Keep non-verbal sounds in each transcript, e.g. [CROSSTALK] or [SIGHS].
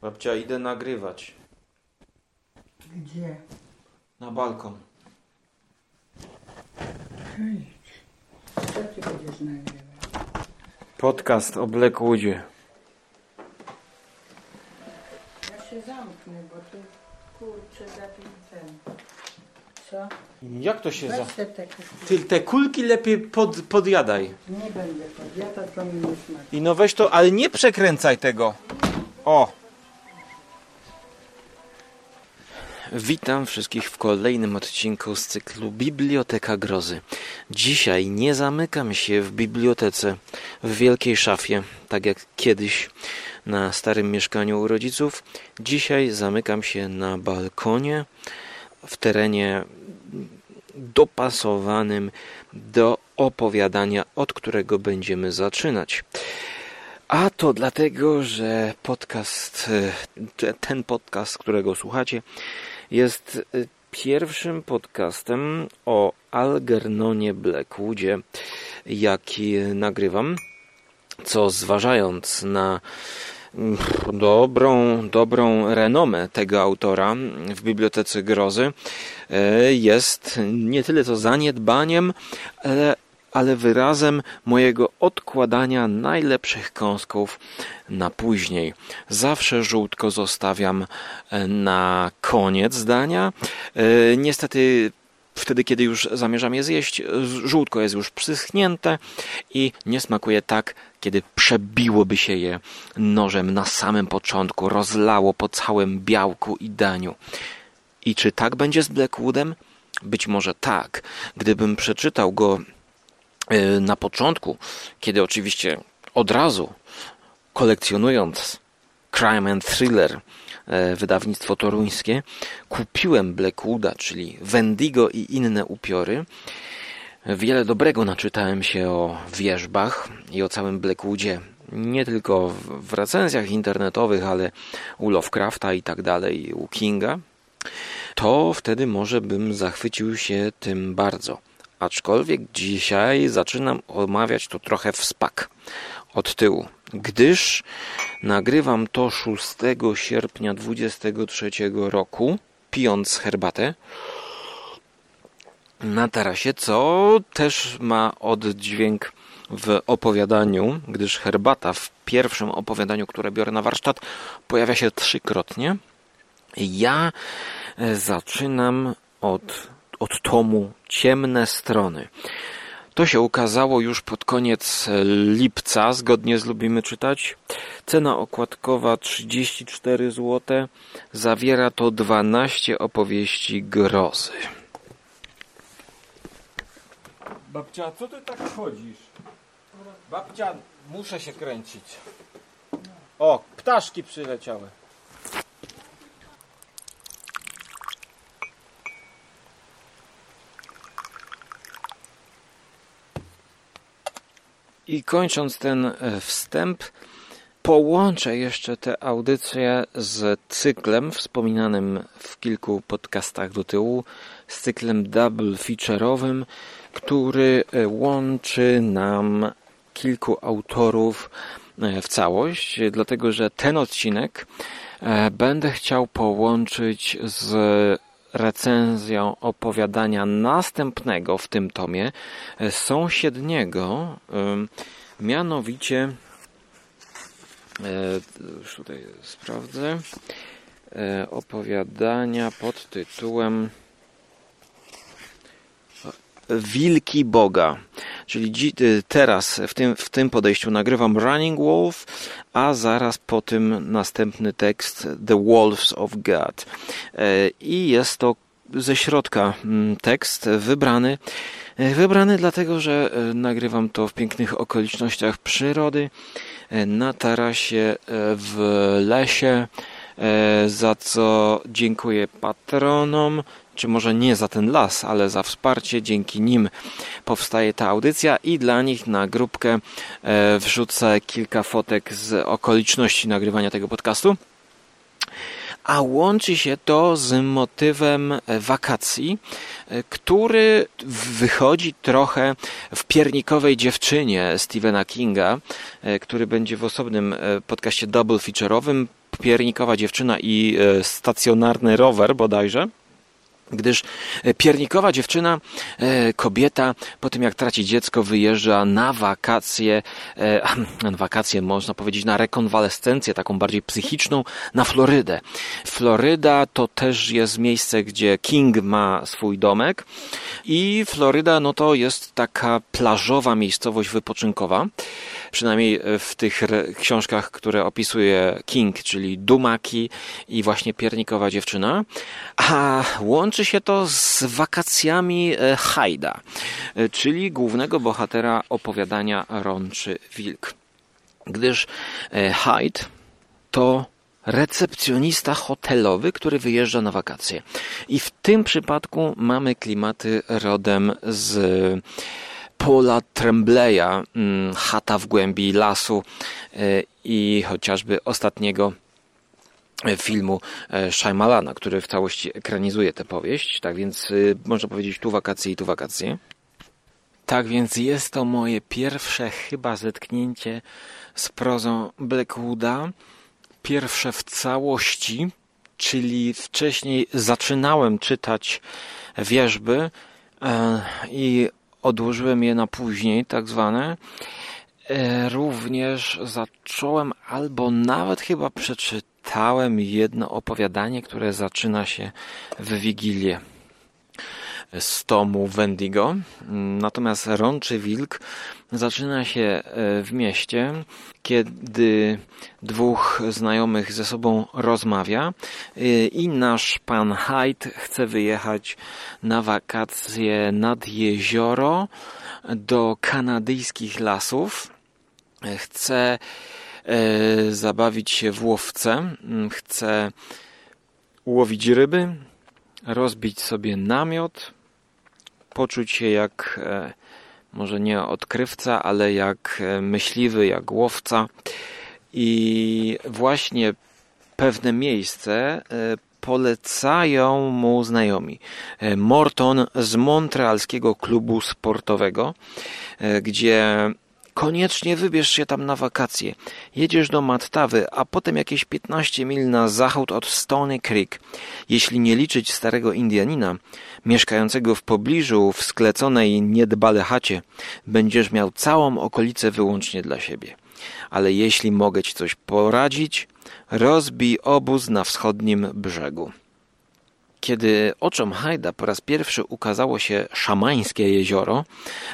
Babcia, idę nagrywać. Gdzie? Na balkon. Idź. Co ty będziesz nagrywać? Podcast o Blackwoodzie. Ja się zamknę, bo tu kurczę taki ten. Co? Jak to się za... Weź te. Ty te kulki lepiej pod, podjadaj. Nie będę podjadał, to mi nie smakuje. I no weź to, ale nie przekręcaj tego. O! Witam wszystkich w kolejnym odcinku z cyklu Biblioteka Grozy. Dzisiaj nie zamykam się w bibliotece w wielkiej szafie, tak jak kiedyś na starym mieszkaniu u rodziców. Dzisiaj zamykam się na balkonie w terenie dopasowanym do opowiadania, od którego będziemy zaczynać. A to dlatego, że podcast, e, te- ten podcast, którego słuchacie, jest e, pierwszym podcastem o Algernonie Blackwoodzie, jaki nagrywam. Co zważając na mm, dobrą, dobrą renomę tego autora w Bibliotece Grozy, e, jest nie tyle co zaniedbaniem, ale ale wyrazem mojego odkładania najlepszych kąsków na później. Zawsze żółtko zostawiam e, na koniec zdania. E, Niestety wtedy, kiedy już zamierzam je zjeść, żółtko jest już przyschnięte i nie smakuje tak, kiedy przebiłoby się je nożem na samym początku, rozlało po całym białku i daniu. I czy tak będzie z Blackwoodem? Być może tak. Gdybym przeczytał go na początku, kiedy oczywiście od razu kolekcjonując Crime and Thriller, e, wydawnictwo toruńskie, kupiłem Blackwooda, czyli Wendigo i inne upiory. Wiele dobrego naczytałem się o wierzbach i o całym Blackwoodzie, nie tylko w recenzjach internetowych, ale u Lovecrafta i tak dalej, u Kinga to wtedy może bym zachwycił się tym bardzo. Aczkolwiek dzisiaj zaczynam omawiać to trochę w spak od tyłu, gdyż nagrywam to 6 sierpnia 23 roku, pijąc herbatę na tarasie, co też ma oddźwięk w opowiadaniu, gdyż herbata w pierwszym opowiadaniu, które biorę na warsztat, pojawia się trzykrotnie. Ja e, zaczynam od, od tomu Ciemne Strony. To się ukazało już pod koniec e, lipca, zgodnie z Lubimy Czytać. Cena okładkowa 34 zł. Zawiera to 12 opowieści grozy. Babcia, co ty tak chodzisz? Babcia, muszę się kręcić. O, ptaszki przyleciały. I kończąc ten e, wstęp, połączę jeszcze tę audycję z cyklem wspominanym w kilku podcastach do tyłu, z cyklem double feature'owym, który e, łączy nam kilku autorów e, w całość, dlatego że ten odcinek będę chciał połączyć z recenzją opowiadania następnego w tym tomie, e, sąsiedniego, mianowicie e, już tutaj sprawdzę e, opowiadania pod tytułem Wilki Boga. Czyli y, teraz w tym, w tym podejściu nagrywam Running Wolf, a zaraz po tym następny tekst The Wolves of God. E, I jest to ze środka mm, tekst wybrany. E, Wybrany dlatego, że e, nagrywam to w pięknych okolicznościach przyrody, na tarasie, w lesie, za co dziękuję patronom, czy może nie za ten las, ale za wsparcie. Dzięki nim powstaje ta audycja i dla nich na grupkę e, wrzucę kilka fotek z okoliczności nagrywania tego podcastu. A łączy się to z motywem e, wakacji, e, który wychodzi trochę w piernikowej dziewczynie Stephena Kinga, który będzie w osobnym podcaście double feature'owym Piernikowa dziewczyna i stacjonarny rower bodajże gdyż e, piernikowa dziewczyna, e, kobieta, po tym jak traci dziecko, wyjeżdża na wakacje, e, na [CLEARS THROAT] wakacje można powiedzieć na rekonwalescencję, taką bardziej psychiczną, na Florydę. Floryda to też jest miejsce, gdzie King ma swój domek i Floryda no to jest taka plażowa miejscowość wypoczynkowa przynajmniej w tych książkach, które opisuje King, czyli Dumaki i właśnie Piernikowa dziewczyna, a łączy się to z wakacjami e, Hajda, e, czyli głównego bohatera opowiadania Rączy Wilk. Gdyż e, Hyde to recepcjonista hotelowy, który wyjeżdża na wakacje. I w tym przypadku mamy klimaty rodem z Paula Trembleya, mm, Chata w głębi lasu e, i chociażby ostatniego e, filmu e, Shyamalana, który w całości ekranizuje tę powieść. Tak więc można powiedzieć tu wakacje i tu wakacje. Tak więc jest to moje pierwsze chyba zetknięcie z prozą Blackwooda. Pierwsze w całości, czyli wcześniej zaczynałem czytać wierzby i odłożyłem je na później, tak zwane. E, również zacząłem, albo nawet chyba przeczytałem jedno opowiadanie, które zaczyna się w Wigilię z tomu Wendigo. Natomiast Rączy Wilk zaczyna się e, w mieście, kiedy dwóch znajomych ze sobą rozmawia e, i nasz pan Hyde chce wyjechać na wakacje nad jezioro do kanadyjskich lasów. E, chce zabawić się w łowce, chce łowić ryby, rozbić sobie namiot, poczuć się jak e, może nie odkrywca, ale jak e, myśliwy, jak łowca. I właśnie pewne miejsce e, polecają mu znajomi. Morton z montrealskiego klubu sportowego, gdzie Koniecznie wybierz się tam na wakacje. Jedziesz do Mattawy, a potem jakieś 15 mil na zachód od Stony Creek. Jeśli nie liczyć starego Indianina, mieszkającego w pobliżu w skleconej niedbale chacie, będziesz miał całą okolicę wyłącznie dla siebie. Ale jeśli mogę ci coś poradzić, rozbij obóz na wschodnim brzegu. Kiedy oczom Hajda po raz pierwszy ukazało się szamańskie jezioro,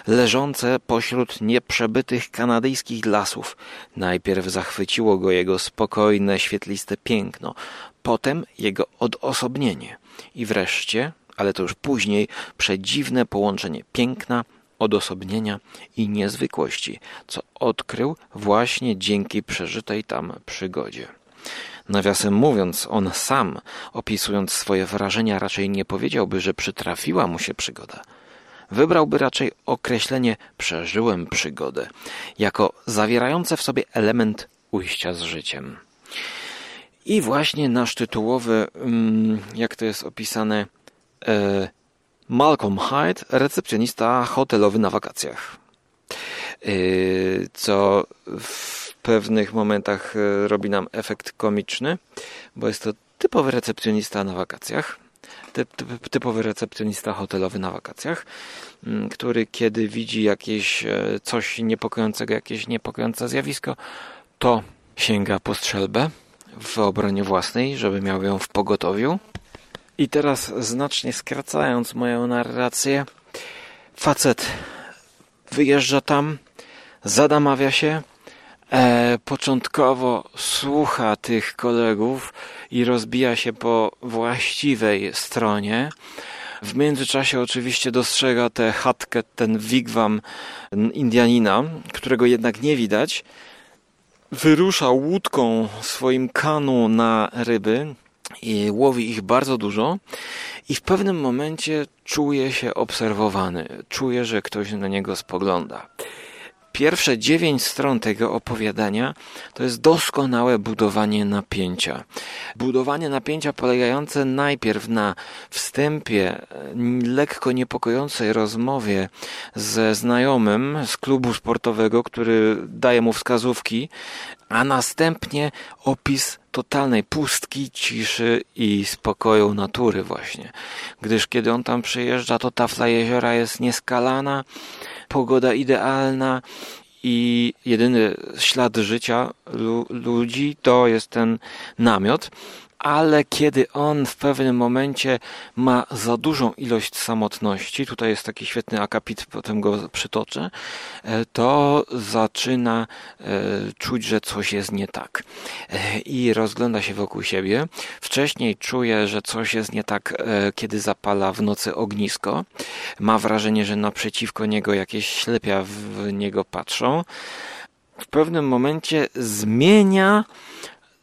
leżące pośród nieprzebytych kanadyjskich lasów, najpierw zachwyciło go jego spokojne, świetliste piękno, potem jego odosobnienie i wreszcie, ale to już później, przedziwne połączenie piękna, odosobnienia i niezwykłości, co odkrył właśnie dzięki przeżytej tam przygodzie. Nawiasem mówiąc, on sam, opisując swoje wrażenia, raczej nie powiedziałby, że przytrafiła mu się przygoda. Wybrałby raczej określenie przeżyłem przygodę, jako zawierające w sobie element ujścia z życiem. I właśnie nasz tytułowy, mm, jak to jest opisane, e, Malcolm Hyde, recepcjonista hotelowy na wakacjach. E, co w pewnych momentach e, robi nam efekt komiczny, bo jest to typowy recepcjonista na wakacjach. Typ, typ, typowy recepcjonista hotelowy na wakacjach, mm, który kiedy widzi jakieś e, coś niepokojącego, jakieś niepokojące zjawisko, to sięga po strzelbę w obronie własnej, żeby miał ją w pogotowiu. I teraz znacznie skracając moją narrację, facet wyjeżdża tam, zadamawia się, e, początkowo słucha tych kolegów i rozbija się po właściwej stronie. W międzyczasie oczywiście dostrzega tę chatkę, ten wigwam Indianina, którego jednak nie widać. Wyrusza łódką swoim kanu na ryby i łowi ich bardzo dużo i w pewnym momencie czuje się obserwowany, czuje, że ktoś na niego spogląda. Pierwsze dziewięć stron tego opowiadania to jest doskonałe budowanie napięcia. Budowanie napięcia polegające najpierw na wstępie, lekko niepokojącej rozmowie ze znajomym z klubu sportowego, który daje mu wskazówki, a następnie opis totalnej pustki, ciszy i spokoju natury właśnie. Gdyż kiedy on tam przyjeżdża, to tafla jeziora jest nieskalana, pogoda idealna i jedyny ślad życia lu ludzi to jest ten namiot ale kiedy on w pewnym momencie ma za dużą ilość samotności, tutaj jest taki świetny akapit, potem go przytoczę, e, to zaczyna e, czuć, że coś jest nie tak. E, I rozgląda się wokół siebie. Wcześniej czuje, że coś jest nie tak, kiedy zapala w nocy ognisko. Ma wrażenie, że naprzeciwko niego jakieś ślepia w niego patrzą. W pewnym momencie zmienia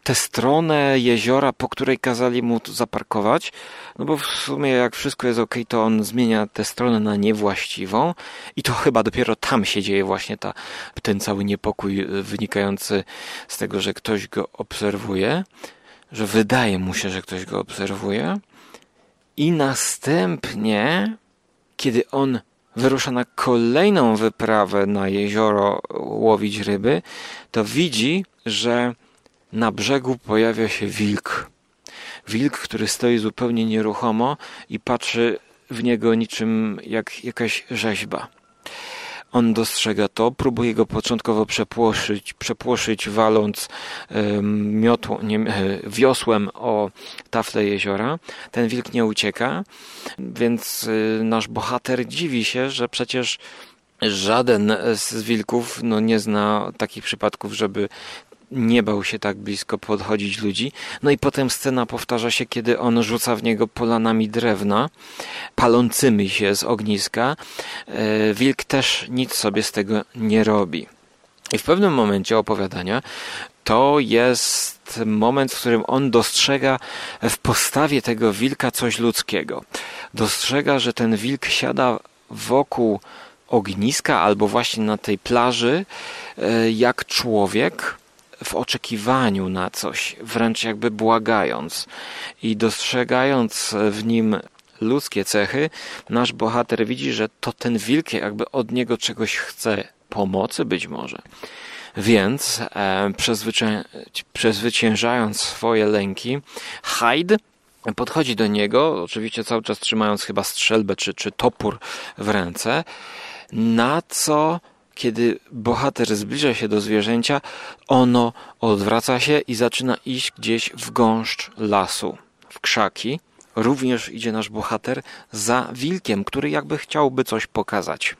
tę stronę jeziora, po której kazali mu zaparkować, no bo w sumie jak wszystko jest ok, to on zmienia tę stronę na niewłaściwą. I to chyba dopiero tam się dzieje właśnie ta, ten cały niepokój wynikający z tego, że ktoś go obserwuje, że wydaje mu się, że ktoś go obserwuje. I następnie, kiedy on wyrusza na kolejną wyprawę na jezioro łowić ryby, to widzi, że na brzegu pojawia się wilk. Wilk, który stoi zupełnie nieruchomo i patrzy w niego niczym jak jakaś rzeźba. On dostrzega to, próbuje go początkowo przepłoszyć, przepłoszyć waląc miotło, nie, e, wiosłem o tafle jeziora. Ten wilk nie ucieka, więc y, nasz bohater dziwi się, że przecież żaden z wilków no, nie zna takich przypadków, żeby nie bał się tak blisko podchodzić ludzi. No i potem scena powtarza się, kiedy on rzuca w niego polanami drewna, palącymi się z ogniska. E, wilk też nic sobie z tego nie robi. I w pewnym momencie opowiadania to jest moment, w którym on dostrzega w postawie tego wilka coś ludzkiego. Dostrzega, że ten wilk siada wokół ogniska albo właśnie na tej plaży e, jak człowiek w oczekiwaniu na coś, wręcz jakby błagając i dostrzegając w nim ludzkie cechy, nasz bohater widzi, że to ten wilk jakby od niego czegoś chce, pomocy być może. Więc e, przezwycię przezwyciężając swoje lęki, Hyde podchodzi do niego, oczywiście cały czas trzymając chyba strzelbę czy, czy topór w ręce, na co kiedy bohater zbliża się do zwierzęcia, ono odwraca się i zaczyna iść gdzieś w gąszcz lasu, w krzaki. Również idzie nasz bohater za wilkiem, który jakby chciałby coś pokazać.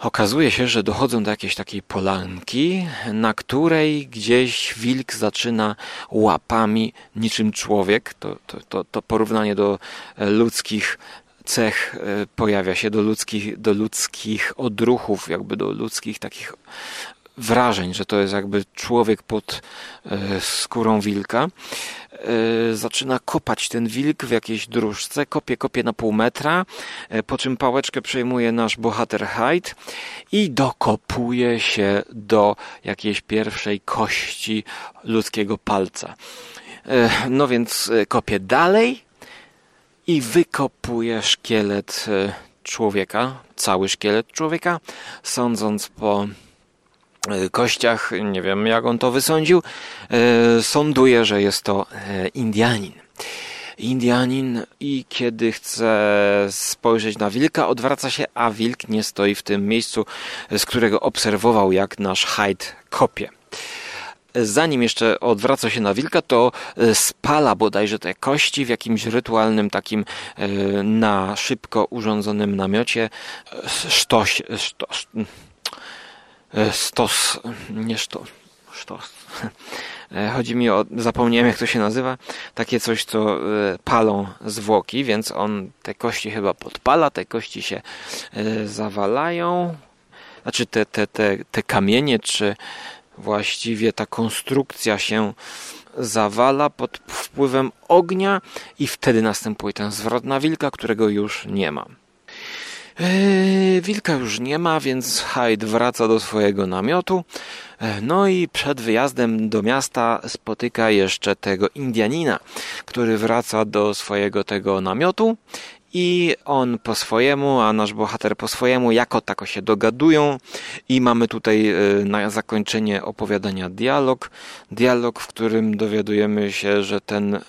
Okazuje się, że dochodzą do jakiejś takiej polanki, na której gdzieś wilk zaczyna łapami niczym człowiek. To, to, to, to porównanie do ludzkich cech e, pojawia się do ludzkich, do ludzkich odruchów, jakby do ludzkich takich wrażeń, że to jest jakby człowiek pod e, skórą wilka. E, zaczyna kopać ten wilk w jakiejś dróżce, kopie, kopie na pół metra, po czym pałeczkę przejmuje nasz bohater Hyde i dokopuje się do jakiejś pierwszej kości ludzkiego palca. No więc kopie dalej, i wykopuje szkielet e, człowieka, cały szkielet człowieka, sądząc po e, kościach, nie wiem jak on to wysądził, e, sąduje, że jest to Indianin. Indianin i kiedy chce spojrzeć na wilka, odwraca się, a wilk nie stoi w tym miejscu, z którego obserwował, jak nasz Hyde kopie zanim jeszcze odwraca się na wilka, to e, spala bodajże te kości w jakimś rytualnym takim e, na szybko urządzonym namiocie. E, sztoś, sztos, stos, nie sztos, sztos. [LAUGHS] Chodzi mi o, zapomniałem jak to się nazywa, takie coś, co palą zwłoki, więc on te kości chyba podpala, te kości się zawalają, znaczy te, te, te, te kamienie, czy właściwie ta konstrukcja się zawala pod wpływem ognia i wtedy następuje ten zwrot na wilka, którego już nie ma. Eee, wilka już nie ma, więc Hyde wraca do swojego namiotu. Eee, no i przed wyjazdem do miasta spotyka jeszcze tego Indianina, który wraca do swojego tego namiotu i on po swojemu, a nasz bohater po swojemu, jako tako się dogadują i mamy tutaj e, na zakończenie opowiadania dialog. Dialog, w którym dowiadujemy się, że ten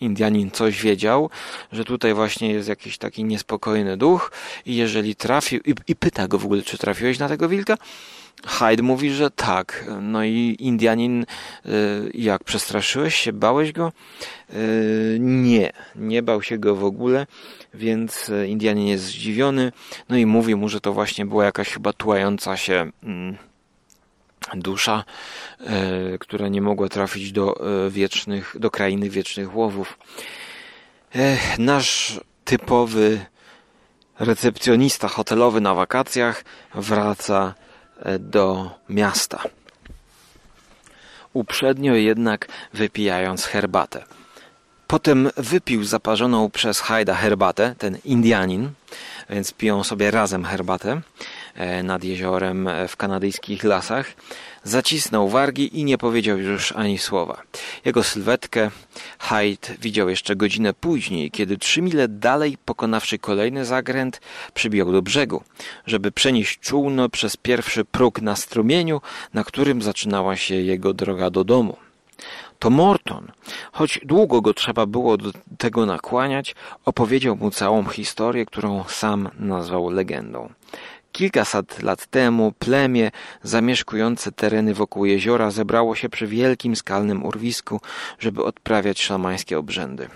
Indianin coś wiedział, że tutaj właśnie jest jakiś taki niespokojny duch i jeżeli trafił, i, i pyta go w ogóle, czy trafiłeś na tego wilka, Hyde mówi, że tak. No i Indianin, y, jak przestraszyłeś się, bałeś go? Y, nie, nie bał się go w ogóle, więc y, Indianin jest zdziwiony. No i mówi mu, że to właśnie była jakaś chyba tułająca się mm, dusza, która nie mogła trafić do wiecznych, do krainy wiecznych łowów. Nasz typowy recepcjonista hotelowy na wakacjach wraca do miasta. Uprzednio jednak wypijając herbatę. Potem wypił zaparzoną przez Hajda herbatę, ten Indianin, więc piją sobie razem herbatę e, nad jeziorem w kanadyjskich lasach. Zacisnął wargi i nie powiedział już ani słowa. Jego sylwetkę Hyde widział jeszcze godzinę później, kiedy trzy mile dalej, pokonawszy kolejny zakręt, przybijał do brzegu, żeby przenieść czółno przez pierwszy próg na strumieniu, na którym zaczynała się jego droga do domu. To Morton, choć długo go trzeba było do tego nakłaniać, opowiedział mu całą historię, którą sam nazwał legendą. Kilkaset lat temu plemię zamieszkujące tereny wokół jeziora zebrało się przy wielkim skalnym urwisku, żeby odprawiać szamańskie obrzędy.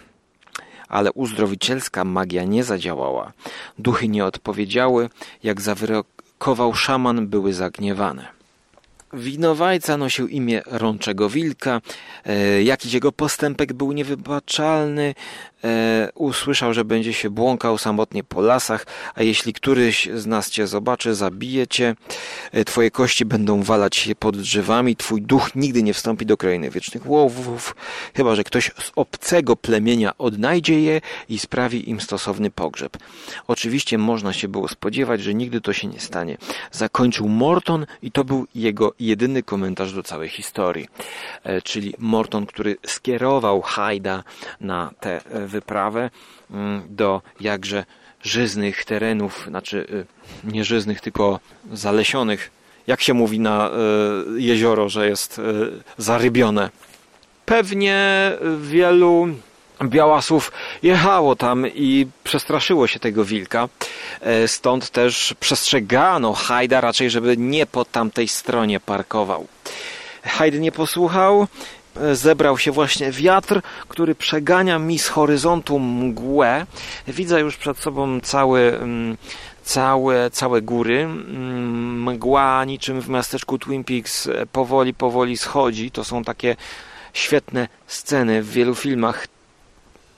Ale uzdrowicielska magia nie zadziałała. Duchy nie odpowiedziały, jak zawyrokował szaman, były zagniewane. Winowajca nosił imię Rączego Wilka. E, jakiś jego postępek był niewybaczalny. E, usłyszał, że będzie się błąkał samotnie po lasach, a jeśli któryś z nas cię zobaczy, zabije cię. E, twoje kości będą walać się pod drzewami. Twój duch nigdy nie wstąpi do krainy wiecznych łowów, chyba że ktoś z obcego plemienia odnajdzie je i sprawi im stosowny pogrzeb. Oczywiście można się było spodziewać, że nigdy to się nie stanie. Zakończył Morton i to był jego jedyny komentarz do całej historii. E, czyli Morton, który skierował Hajda na tę e, wyprawę mm, do jakże żyznych terenów, znaczy e, nie żyznych, tylko zalesionych. Jak się mówi na jezioro, że jest zarybione? Pewnie wielu Białasów jechało tam i przestraszyło się tego wilka. E, stąd też przestrzegano Hajda raczej, żeby nie po tamtej stronie parkował. Hajd nie posłuchał. E, zebrał się właśnie wiatr, który przegania mi z horyzontu mgłę. Widzę już przed sobą cały mm, całe, całe góry. Mm, mgła niczym w miasteczku Twin Peaks e, powoli, powoli schodzi. To są takie świetne sceny w wielu filmach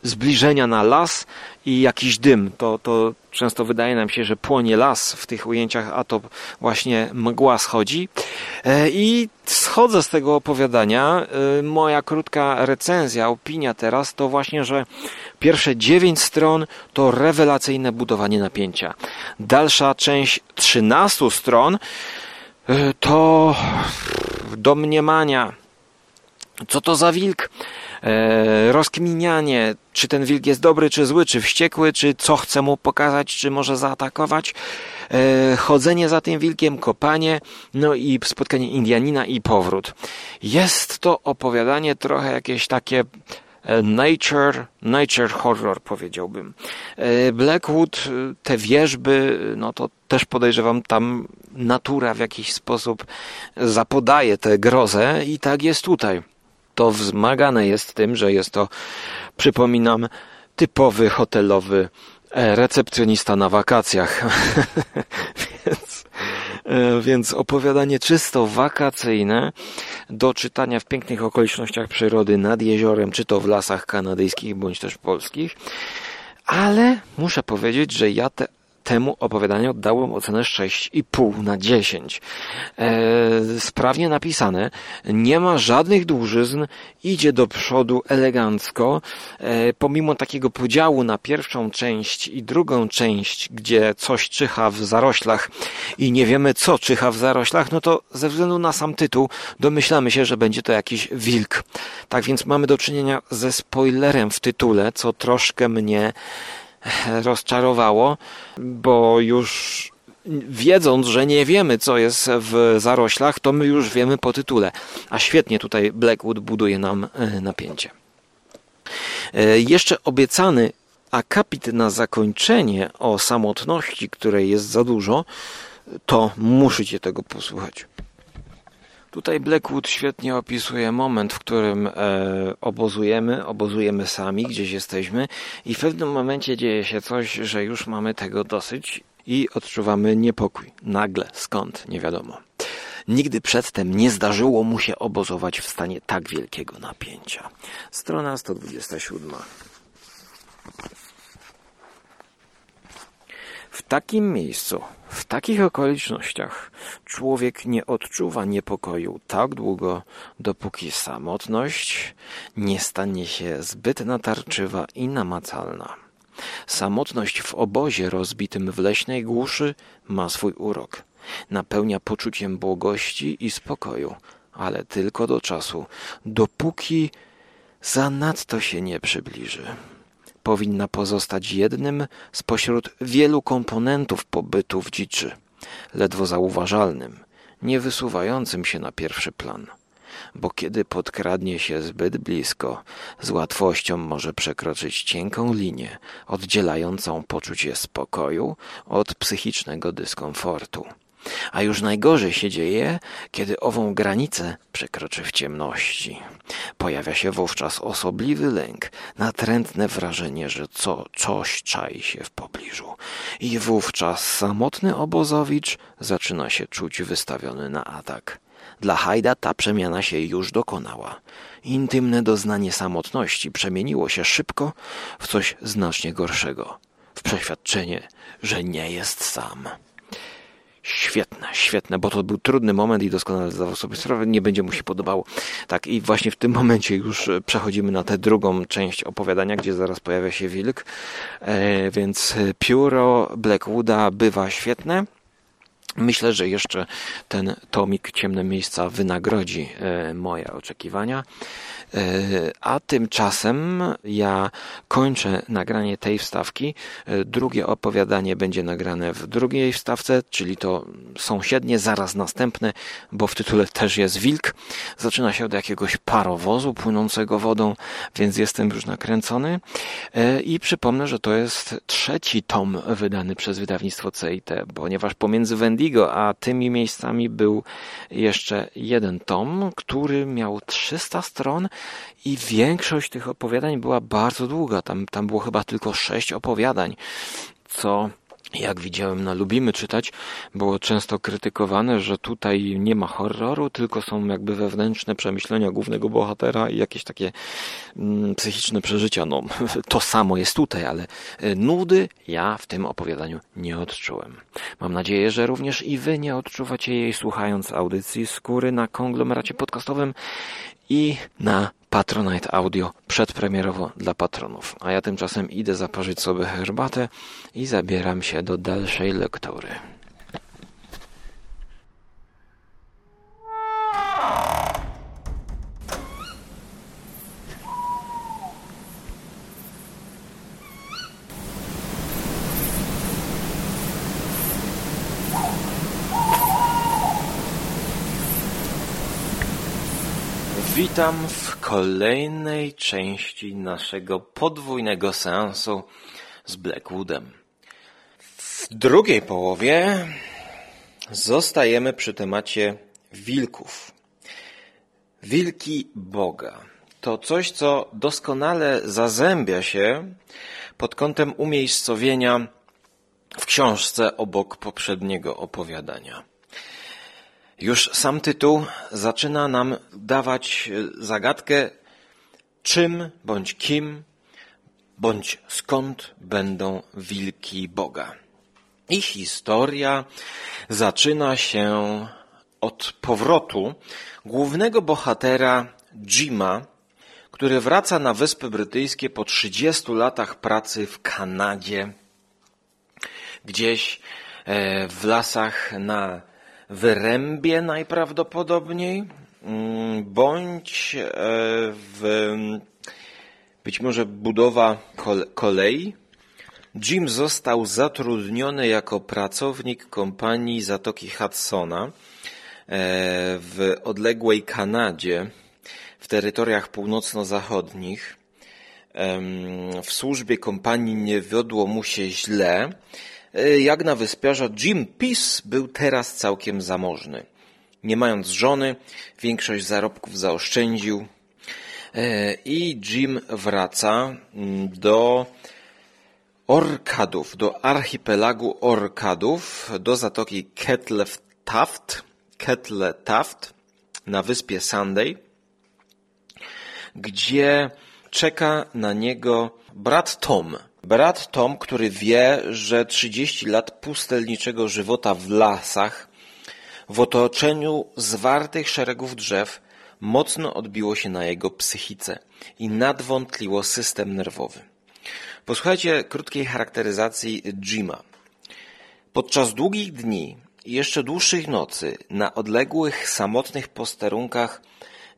zbliżenia na las i jakiś dym. To, to często wydaje nam się, że płonie las w tych ujęciach, a to właśnie mgła schodzi. E, I schodzę z tego opowiadania. E, moja krótka recenzja, opinia teraz to właśnie, że pierwsze dziewięć stron to rewelacyjne budowanie napięcia. Dalsza część 13 stron e, to domniemania. Co to za wilk? E, rozkminianie, czy ten wilk jest dobry, czy zły, czy wściekły, czy co chce mu pokazać, czy może zaatakować, e, chodzenie za tym wilkiem, kopanie, no i spotkanie Indianina i powrót. Jest to opowiadanie trochę jakieś takie e, nature, nature horror powiedziałbym. Blackwood, te wieżby, no to też podejrzewam tam natura w jakiś sposób zapodaje tę grozę i tak jest tutaj to wzmagane jest tym, że jest to, przypominam, typowy hotelowy e, recepcjonista na wakacjach. [LAUGHS] więc, e, więc opowiadanie czysto wakacyjne do czytania w pięknych okolicznościach przyrody nad jeziorem, czy to w lasach kanadyjskich, bądź też polskich. Ale muszę powiedzieć, że ja te temu opowiadaniu dałem ocenę 6,5 na 10. E, sprawnie napisane, nie ma żadnych dłużyzn, idzie do przodu elegancko, e, pomimo takiego podziału na pierwszą część i drugą część, gdzie coś czyha w zaroślach i nie wiemy co czyha w zaroślach, no to ze względu na sam tytuł domyślamy się, że będzie to jakiś wilk. Tak więc mamy do czynienia ze spoilerem w tytule, co troszkę mnie rozczarowało, bo już wiedząc, że nie wiemy, co jest w zaroślach, to my już wiemy po tytule. A świetnie tutaj Blackwood buduje nam e, napięcie. E, jeszcze obiecany akapit na zakończenie o samotności, której jest za dużo, to musicie tego posłuchać. Tutaj Blackwood świetnie opisuje moment, w którym e, obozujemy, obozujemy sami, gdzieś jesteśmy i w pewnym momencie dzieje się coś, że już mamy tego dosyć i odczuwamy niepokój. Nagle, skąd, nie wiadomo. Nigdy przedtem nie zdarzyło mu się obozować w stanie tak wielkiego napięcia. Strona 127. W takim miejscu, w takich okolicznościach, człowiek nie odczuwa niepokoju tak długo, dopóki samotność nie stanie się zbyt natarczywa i namacalna. Samotność w obozie rozbitym w leśnej głuszy ma swój urok. Napełnia poczuciem błogości i spokoju, ale tylko do czasu, dopóki zanadto się nie przybliży. Powinna pozostać jednym spośród wielu komponentów pobytu w dziczy, ledwo zauważalnym, nie wysuwającym się na pierwszy plan bo kiedy podkradnie się zbyt blisko, z łatwością może przekroczyć cienką linię oddzielającą poczucie spokoju od psychicznego dyskomfortu. A już najgorzej się dzieje, kiedy ową granicę przekroczy w ciemności. Pojawia się wówczas osobliwy lęk, natrętne wrażenie, że co, coś czai się w pobliżu. I wówczas samotny obozowicz zaczyna się czuć wystawiony na atak. Dla Hajda ta przemiana się już dokonała. Intymne doznanie samotności przemieniło się szybko w coś znacznie gorszego. W przeświadczenie, że nie jest sam. Świetne, świetne, bo to był trudny moment i doskonale zdawał sobie sprawę, nie będzie mu się podobało. Tak, i właśnie w tym momencie już przechodzimy na tę drugą część opowiadania, gdzie zaraz pojawia się wilk. E, więc pióro Blackwooda bywa świetne. Myślę, że jeszcze ten tomik Ciemne Miejsca wynagrodzi e, moje oczekiwania. E, a tymczasem ja kończę nagranie tej wstawki. E, drugie opowiadanie będzie nagrane w drugiej wstawce, czyli to sąsiednie, zaraz następne, bo w tytule też jest wilk. Zaczyna się od jakiegoś parowozu płynącego wodą, więc jestem już nakręcony. E, I przypomnę, że to jest trzeci tom wydany przez wydawnictwo CIT, ponieważ pomiędzy Wendigo a tymi miejscami był jeszcze jeden tom, który miał 300 stron i większość tych opowiadań była bardzo długa. Tam, tam było chyba tylko sześć opowiadań, co jak widziałem na Lubimy czytać, było często krytykowane, że tutaj nie ma horroru, tylko są jakby wewnętrzne przemyślenia głównego bohatera i jakieś takie mm, psychiczne przeżycia. No, [LAUGHS] to samo jest tutaj, ale e, nudy ja w tym opowiadaniu nie odczułem. Mam nadzieję, że również i wy nie odczuwacie jej słuchając audycji Skóry na konglomeracie podcastowym i na Patronite Audio przedpremierowo dla patronów. A ja tymczasem idę zaparzyć sobie herbatę i zabieram się do dalszej lektury. Witam w kolejnej części naszego podwójnego seansu z Blackwoodem. W drugiej połowie zostajemy przy temacie wilków. Wilki Boga. To coś, co doskonale zazębia się pod kątem umiejscowienia w książce obok poprzedniego opowiadania. Już sam tytuł zaczyna nam dawać e, zagadkę, czym bądź kim bądź skąd będą wilki Boga. Ich historia zaczyna się od powrotu głównego bohatera Jima, który wraca na Wyspy Brytyjskie po 30 latach pracy w Kanadzie, gdzieś e, w lasach na wyrębie najprawdopodobniej, mm, bądź e, w być może budowa kolei Jim został zatrudniony jako pracownik kompanii Zatoki Hudsona e, w odległej Kanadzie, w terytoriach północno-zachodnich. W służbie kompanii nie wiodło mu się źle. E, jak na wyspiarza, Jim Peace był teraz całkiem zamożny. Nie mając żony, większość zarobków zaoszczędził e, i Jim wraca mm, do Orkadów, do archipelagu Orkadów, do zatoki Kettle Taft, Kettle Taft na wyspie Sunday, gdzie czeka na niego brat Tom. Brat Tom, który wie, że 30 lat pustelniczego żywota w lasach, w otoczeniu zwartych szeregów drzew, mocno odbiło się na jego psychice i nadwątliło system nerwowy. Posłuchajcie krótkiej charakteryzacji Jima. Podczas długich dni i jeszcze dłuższych nocy na odległych, samotnych posterunkach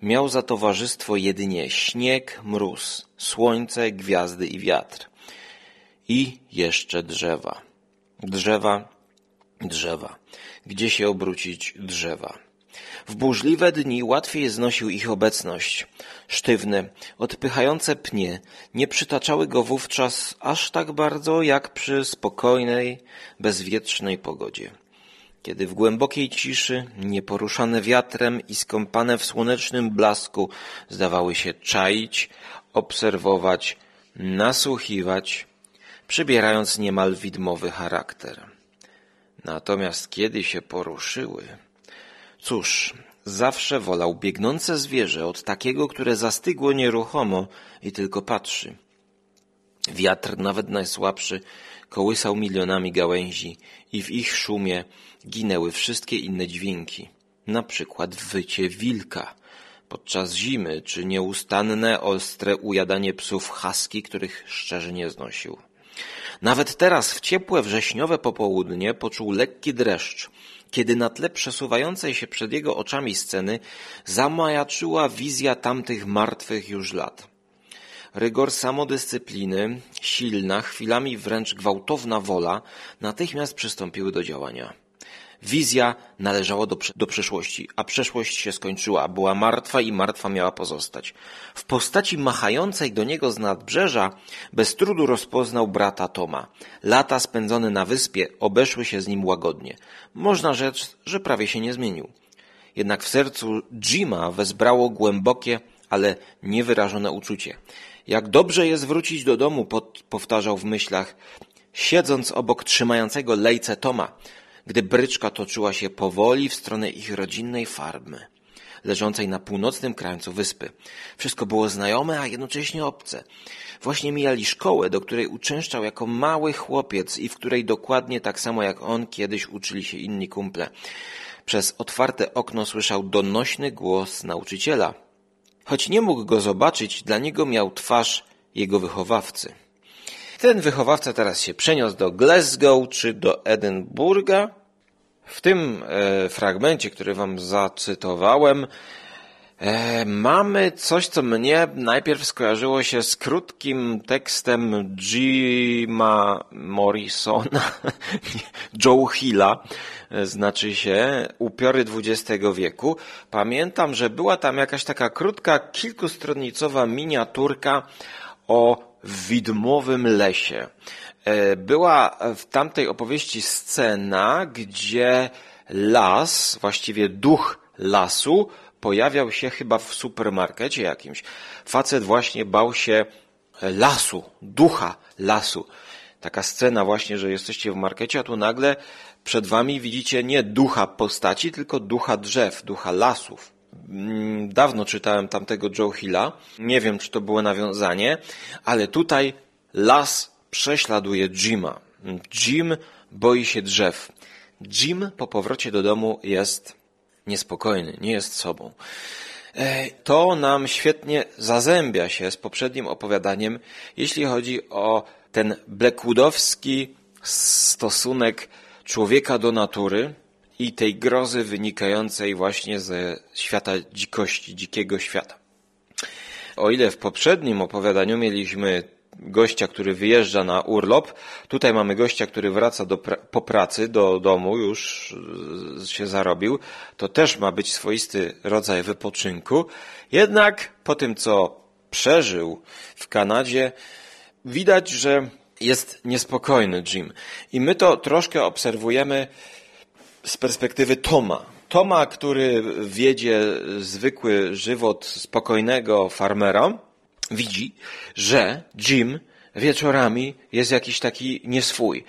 miał za towarzystwo jedynie śnieg, mróz, słońce, gwiazdy i wiatr. I jeszcze drzewa. Drzewa, drzewa. Gdzie się obrócić drzewa? W burzliwe dni łatwiej znosił ich obecność. Sztywne, odpychające pnie nie przytaczały go wówczas aż tak bardzo jak przy spokojnej, bezwietrznej pogodzie. Kiedy w głębokiej ciszy, nieporuszane wiatrem i skąpane w słonecznym blasku, zdawały się czaić, obserwować, nasłuchiwać, przybierając niemal widmowy charakter. Natomiast kiedy się poruszyły, Cóż, zawsze wolał biegnące zwierzę od takiego, które zastygło nieruchomo i tylko patrzy. Wiatr, nawet najsłabszy, kołysał milionami gałęzi i w ich szumie ginęły wszystkie inne dźwięki, na przykład wycie wilka podczas zimy, czy nieustanne, ostre ujadanie psów haski, których szczerze nie znosił. Nawet teraz, w ciepłe wrześniowe popołudnie, poczuł lekki dreszcz, kiedy na tle przesuwającej się przed jego oczami sceny zamajaczyła wizja tamtych martwych już lat. Rygor samodyscypliny, silna, chwilami wręcz gwałtowna wola natychmiast przystąpiły do działania. Wizja należała do, do przeszłości, a przeszłość się skończyła, była martwa i martwa miała pozostać. W postaci machającej do niego z nadbrzeża bez trudu rozpoznał brata Toma. Lata spędzone na wyspie obeszły się z nim łagodnie. Można rzec, że prawie się nie zmienił. Jednak w sercu Jima wezbrało głębokie, ale niewyrażone uczucie. Jak dobrze jest wrócić do domu, pod, powtarzał w myślach, siedząc obok trzymającego lejce Toma gdy bryczka toczyła się powoli w stronę ich rodzinnej farmy, leżącej na północnym krańcu wyspy. Wszystko było znajome, a jednocześnie obce. Właśnie mijali szkołę, do której uczęszczał jako mały chłopiec i w której dokładnie tak samo jak on kiedyś uczyli się inni kumple. Przez otwarte okno słyszał donośny głos nauczyciela. Choć nie mógł go zobaczyć, dla niego miał twarz jego wychowawcy. Ten wychowawca teraz się przeniósł do Glasgow czy do Edynburga. W tym e, fragmencie, który wam zacytowałem, e, mamy coś, co mnie najpierw skojarzyło się z krótkim tekstem Jima Morrisona, [LAUGHS] Joe Hilla, e, znaczy się Upiory XX wieku. Pamiętam, że była tam jakaś taka krótka, kilkustronicowa miniaturka o w widmowym lesie. E, była w tamtej opowieści scena, gdzie las, właściwie duch lasu, pojawiał się chyba w supermarkecie jakimś. Facet właśnie bał się lasu, ducha lasu. Taka scena właśnie, że jesteście w markecie, a tu nagle przed wami widzicie nie ducha postaci, tylko ducha drzew, ducha lasów. Mm, dawno czytałem tamtego Joe Hilla. Nie wiem, czy to było nawiązanie, ale tutaj las prześladuje Jima. Jim boi się drzew. Jim po powrocie do domu jest niespokojny, nie jest sobą. E, to nam świetnie zazębia się z poprzednim opowiadaniem, jeśli chodzi o ten Blackwoodowski stosunek człowieka do natury, i tej grozy wynikającej właśnie ze świata dzikości, dzikiego świata. O ile w poprzednim opowiadaniu mieliśmy gościa, który wyjeżdża na urlop. Tutaj mamy gościa, który wraca do po pracy do domu, już się zarobił. To też ma być swoisty rodzaj wypoczynku. Jednak po tym, co przeżył w Kanadzie, widać, że jest niespokojny Jim. I my to troszkę obserwujemy z perspektywy Toma. Toma, który wiedzie zwykły żywot spokojnego farmera, widzi, że Jim wieczorami jest jakiś taki nieswój.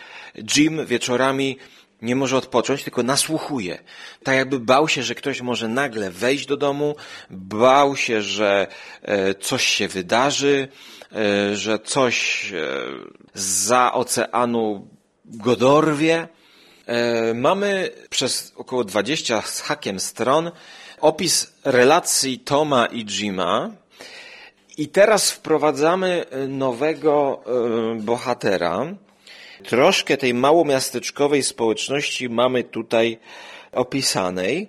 Jim wieczorami nie może odpocząć, tylko nasłuchuje. Tak jakby bał się, że ktoś może nagle wejść do domu, bał się, że e, coś się wydarzy, e, że coś e, za oceanu go dorwie. Mamy przez około 20 z hakiem stron opis relacji Toma i Jima, i teraz wprowadzamy nowego bohatera, Troszkę tej małomiasteczkowej społeczności mamy tutaj opisanej,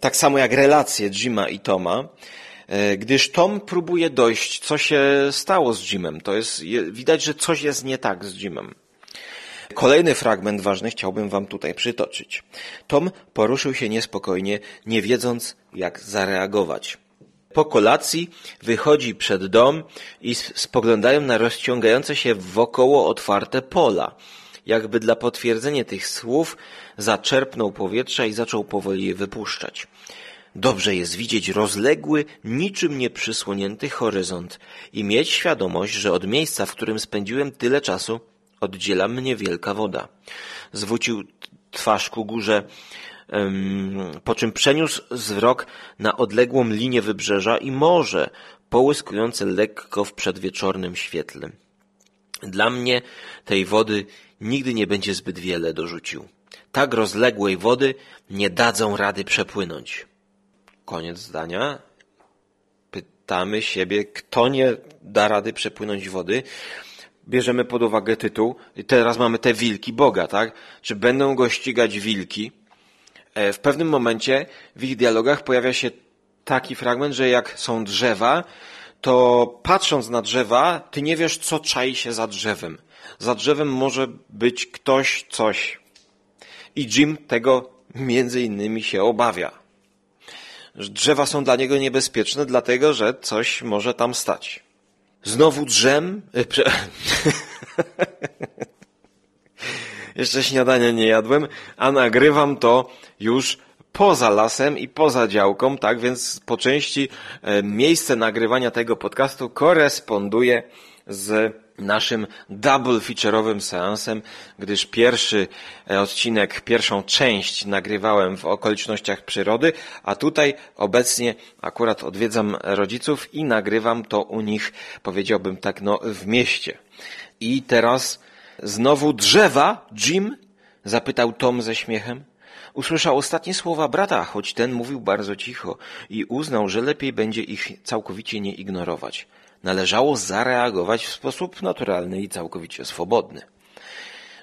tak samo jak relacje Jima i Toma, e, gdyż Tom próbuje dojść, co się stało z Jimem. To jest, widać, że coś jest nie tak z Jimem. Kolejny fragment ważny chciałbym wam tutaj przytoczyć. Tom poruszył się niespokojnie, nie wiedząc jak zareagować. Po kolacji wychodzi przed dom i spoglądają na rozciągające się wokoło otwarte pola. Jakby dla potwierdzenia tych słów zaczerpnął powietrza i zaczął powoli je wypuszczać. Dobrze jest widzieć rozległy, niczym nieprzysłonięty horyzont i mieć świadomość, że od miejsca, w którym spędziłem tyle czasu, oddziela mnie wielka woda. Zwrócił twarz ku górze, po czym przeniósł wzrok na odległą linię wybrzeża i morze, połyskujące lekko w przedwieczornym świetle. Dla mnie tej wody nigdy nie będzie zbyt wiele, dorzucił. Tak rozległej wody nie dadzą rady przepłynąć. Koniec zdania. Pytamy siebie, kto nie da rady przepłynąć wody. Bierzemy pod uwagę tytuł. Teraz mamy te wilki Boga, tak? Czy będą go ścigać wilki? E, w pewnym momencie w ich dialogach pojawia się taki fragment, że jak są drzewa, to patrząc na drzewa, ty nie wiesz, co czai się za drzewem. Za drzewem może być ktoś, coś. I Jim tego między innymi się obawia. Drzewa są dla niego niebezpieczne, dlatego że coś może tam stać. Znowu drzem. E, [LAUGHS] Jeszcze śniadania nie jadłem, a nagrywam to już poza lasem i poza działką, tak więc po części e, miejsce nagrywania tego podcastu koresponduje z naszym double feature'owym seansem, gdyż pierwszy e, odcinek, pierwszą część nagrywałem w okolicznościach przyrody, a tutaj obecnie akurat odwiedzam rodziców i nagrywam to u nich, powiedziałbym tak, no w mieście. I teraz Znowu drzewa, Jim? zapytał Tom ze śmiechem. Usłyszał ostatnie słowa brata, choć ten mówił bardzo cicho i uznał, że lepiej będzie ich całkowicie nie ignorować. Należało zareagować w sposób naturalny i całkowicie swobodny.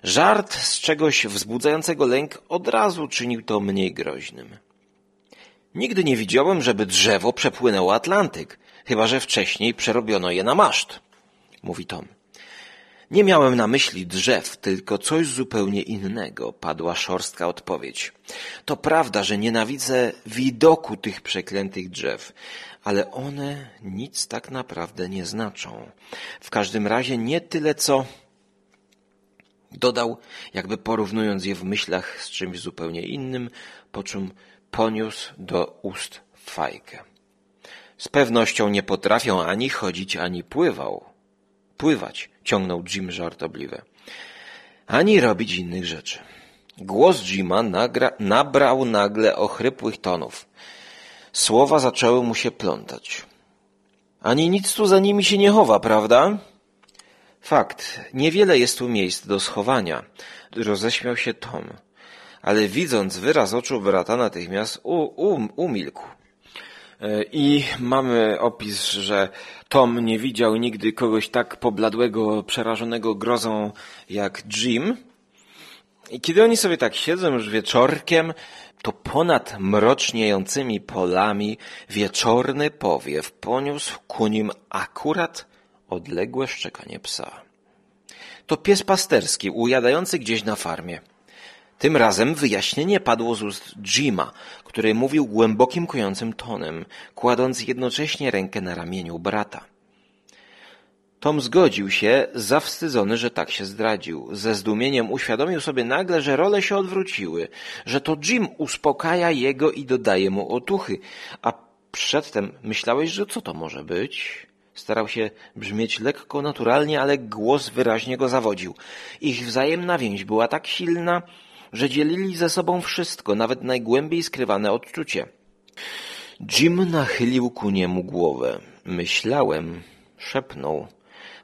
Żart z czegoś wzbudzającego lęk od razu czynił to mniej groźnym. Nigdy nie widziałem, żeby drzewo przepłynęło Atlantyk, chyba że wcześniej przerobiono je na maszt, mówi Tom. Nie miałem na myśli drzew, tylko coś zupełnie innego, padła szorstka odpowiedź. To prawda, że nienawidzę widoku tych przeklętych drzew, ale one nic tak naprawdę nie znaczą. W każdym razie nie tyle, co dodał, jakby porównując je w myślach z czymś zupełnie innym, po czym poniósł do ust fajkę. Z pewnością nie potrafią ani chodzić, ani pływał pływać, ciągnął Jim żartobliwie. Ani robić innych rzeczy. Głos Jima nagra, nabrał nagle ochrypłych tonów. Słowa zaczęły mu się plątać. Ani nic tu za nimi się nie chowa, prawda? Fakt, niewiele jest tu miejsc do schowania. Roześmiał się Tom. Ale widząc wyraz oczu brata natychmiast u, um, umilkł. E, I mamy opis, że Tom nie widział nigdy kogoś tak pobladłego, przerażonego grozą jak Jim. I kiedy oni sobie tak siedzą już wieczorkiem, to ponad mroczniejącymi polami wieczorny powiew poniósł ku nim akurat odległe szczekanie psa. To pies pasterski, ujadający gdzieś na farmie. Tym razem wyjaśnienie padło z ust Jima, który mówił głębokim, kojącym tonem, kładąc jednocześnie rękę na ramieniu brata. Tom zgodził się, zawstydzony, że tak się zdradził. Ze zdumieniem uświadomił sobie nagle, że role się odwróciły, że to Jim uspokaja jego i dodaje mu otuchy. A przedtem myślałeś, że co to może być? Starał się brzmieć lekko naturalnie, ale głos wyraźnie go zawodził. Ich wzajemna więź była tak silna, że dzielili ze sobą wszystko, nawet najgłębiej skrywane odczucie. Jim nachylił ku niemu głowę. Myślałem, szepnął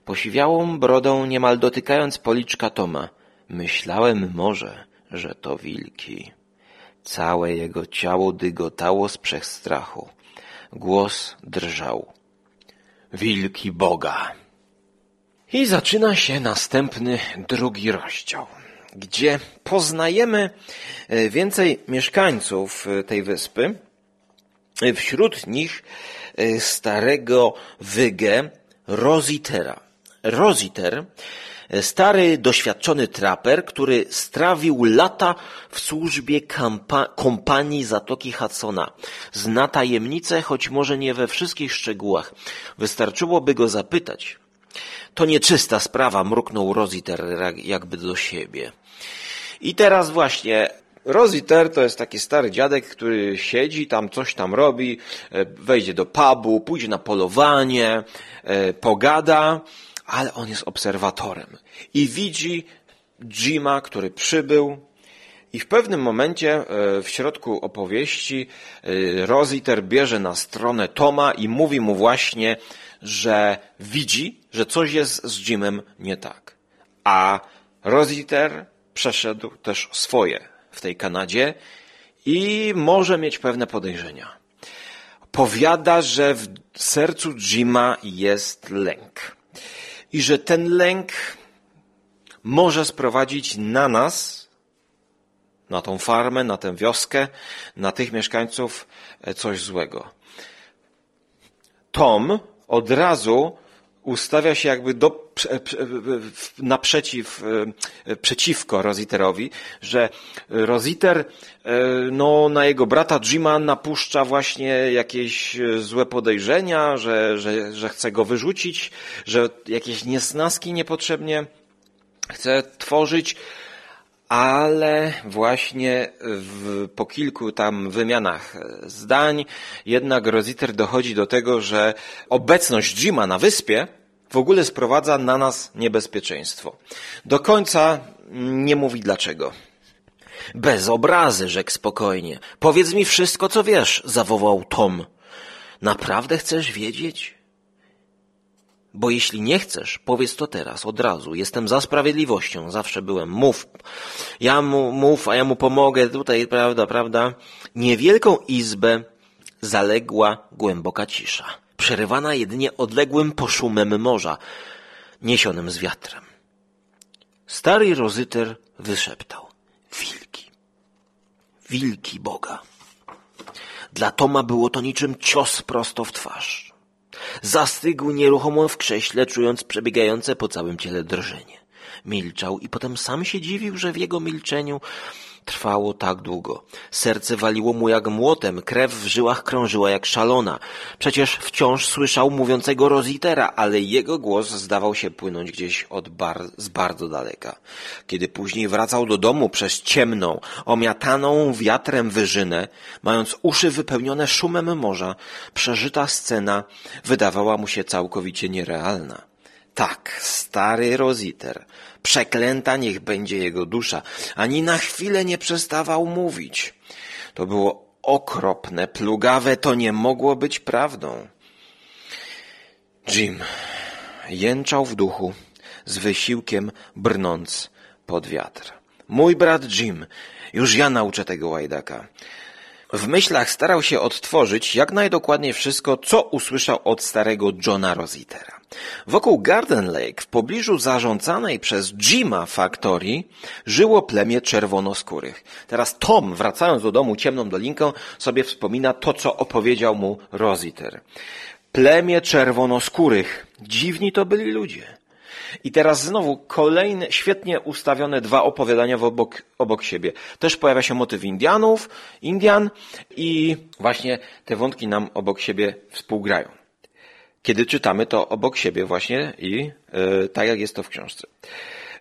posiwiałą brodą niemal dotykając policzka Toma. Myślałem może, że to wilki. Całe jego ciało dygotało z przestrachu. Głos drżał. Wilki Boga. I zaczyna się następny, drugi rozdział, gdzie poznajemy e, więcej mieszkańców e, tej wyspy. Wśród nich e, starego Wygę Rositera. Rositer, stary, doświadczony traper, który strawił lata w służbie kompanii Zatoki Hudsona. Zna tajemnice, choć może nie we wszystkich szczegółach. Wystarczyłoby go zapytać. To nieczysta sprawa, mruknął Rositer jakby do siebie. I teraz właśnie Rositer to jest taki stary dziadek, który siedzi, tam coś tam robi, e, wejdzie do pubu, pójdzie na polowanie, e, pogada, ale on jest obserwatorem i widzi Jima, który przybył i w pewnym momencie e, w środku opowieści e, Rositer bierze na stronę Toma i mówi mu właśnie, że widzi, że coś jest z Jimem nie tak. A Rositer przeszedł też swoje w tej Kanadzie i może mieć pewne podejrzenia. Powiada, że w sercu Jima jest lęk i że ten lęk może sprowadzić na nas, na tą farmę, na tę wioskę, na tych mieszkańców e, coś złego. Tom od razu ustawia się jakby do, naprzeciw, e, przeciwko Rositerowi, że Rositer e, no, na jego brata Jima napuszcza właśnie jakieś złe podejrzenia, że, że, że chce go wyrzucić, że jakieś niesnaski niepotrzebnie chce tworzyć, ale właśnie w, po kilku tam wymianach zdań jednak Rositer dochodzi do tego, że obecność Jima na wyspie w ogóle sprowadza na nas niebezpieczeństwo. Do końca nie mówi dlaczego. Bez obrazy, rzekł spokojnie. Powiedz mi wszystko, co wiesz, zawołał Tom. Naprawdę chcesz wiedzieć? Bo jeśli nie chcesz, powiedz to teraz, od razu. Jestem za sprawiedliwością, zawsze byłem. Mów. Ja mu, mów, a ja mu pomogę. Tutaj, prawda, prawda. Niewielką izbę zaległa głęboka cisza, przerywana jedynie odległym poszumem morza, niesionym z wiatrem. Stary rozyter wyszeptał. Wilki. Wilki Boga. Dla Toma było to niczym cios prosto w twarz. Zastygł nieruchomo w krześle, czując przebiegające po całym ciele drżenie. Milczał i potem sam się dziwił, że w jego milczeniu trwało tak długo. Serce waliło mu jak młotem, krew w żyłach krążyła jak szalona. Przecież wciąż słyszał mówiącego Rositera, ale jego głos zdawał się płynąć gdzieś od bar z bardzo daleka. Kiedy później wracał do domu przez ciemną, omiataną wiatrem wyżynę, mając uszy wypełnione szumem morza, przeżyta scena wydawała mu się całkowicie nierealna. Tak, stary Rositer, przeklęta niech będzie jego dusza, ani na chwilę nie przestawał mówić. To było okropne, plugawe, to nie mogło być prawdą. Jim jęczał w duchu, z wysiłkiem brnąc pod wiatr. Mój brat Jim, już ja nauczę tego łajdaka. W myślach starał się odtworzyć jak najdokładniej wszystko, co usłyszał od starego Johna Rositera. Wokół Garden Lake, w pobliżu zarządzanej przez Jima faktorii, żyło plemię czerwonoskórych. Teraz Tom, wracając do domu ciemną dolinką, sobie wspomina to, co opowiedział mu Rositer. plemię czerwonoskórych. Dziwni to byli ludzie. I teraz znowu kolejne, świetnie ustawione dwa opowiadania obok, obok siebie. Też pojawia się motyw Indianów, Indian i właśnie te wątki nam obok siebie współgrają. Kiedy czytamy to obok siebie właśnie i e, tak jak jest to w książce.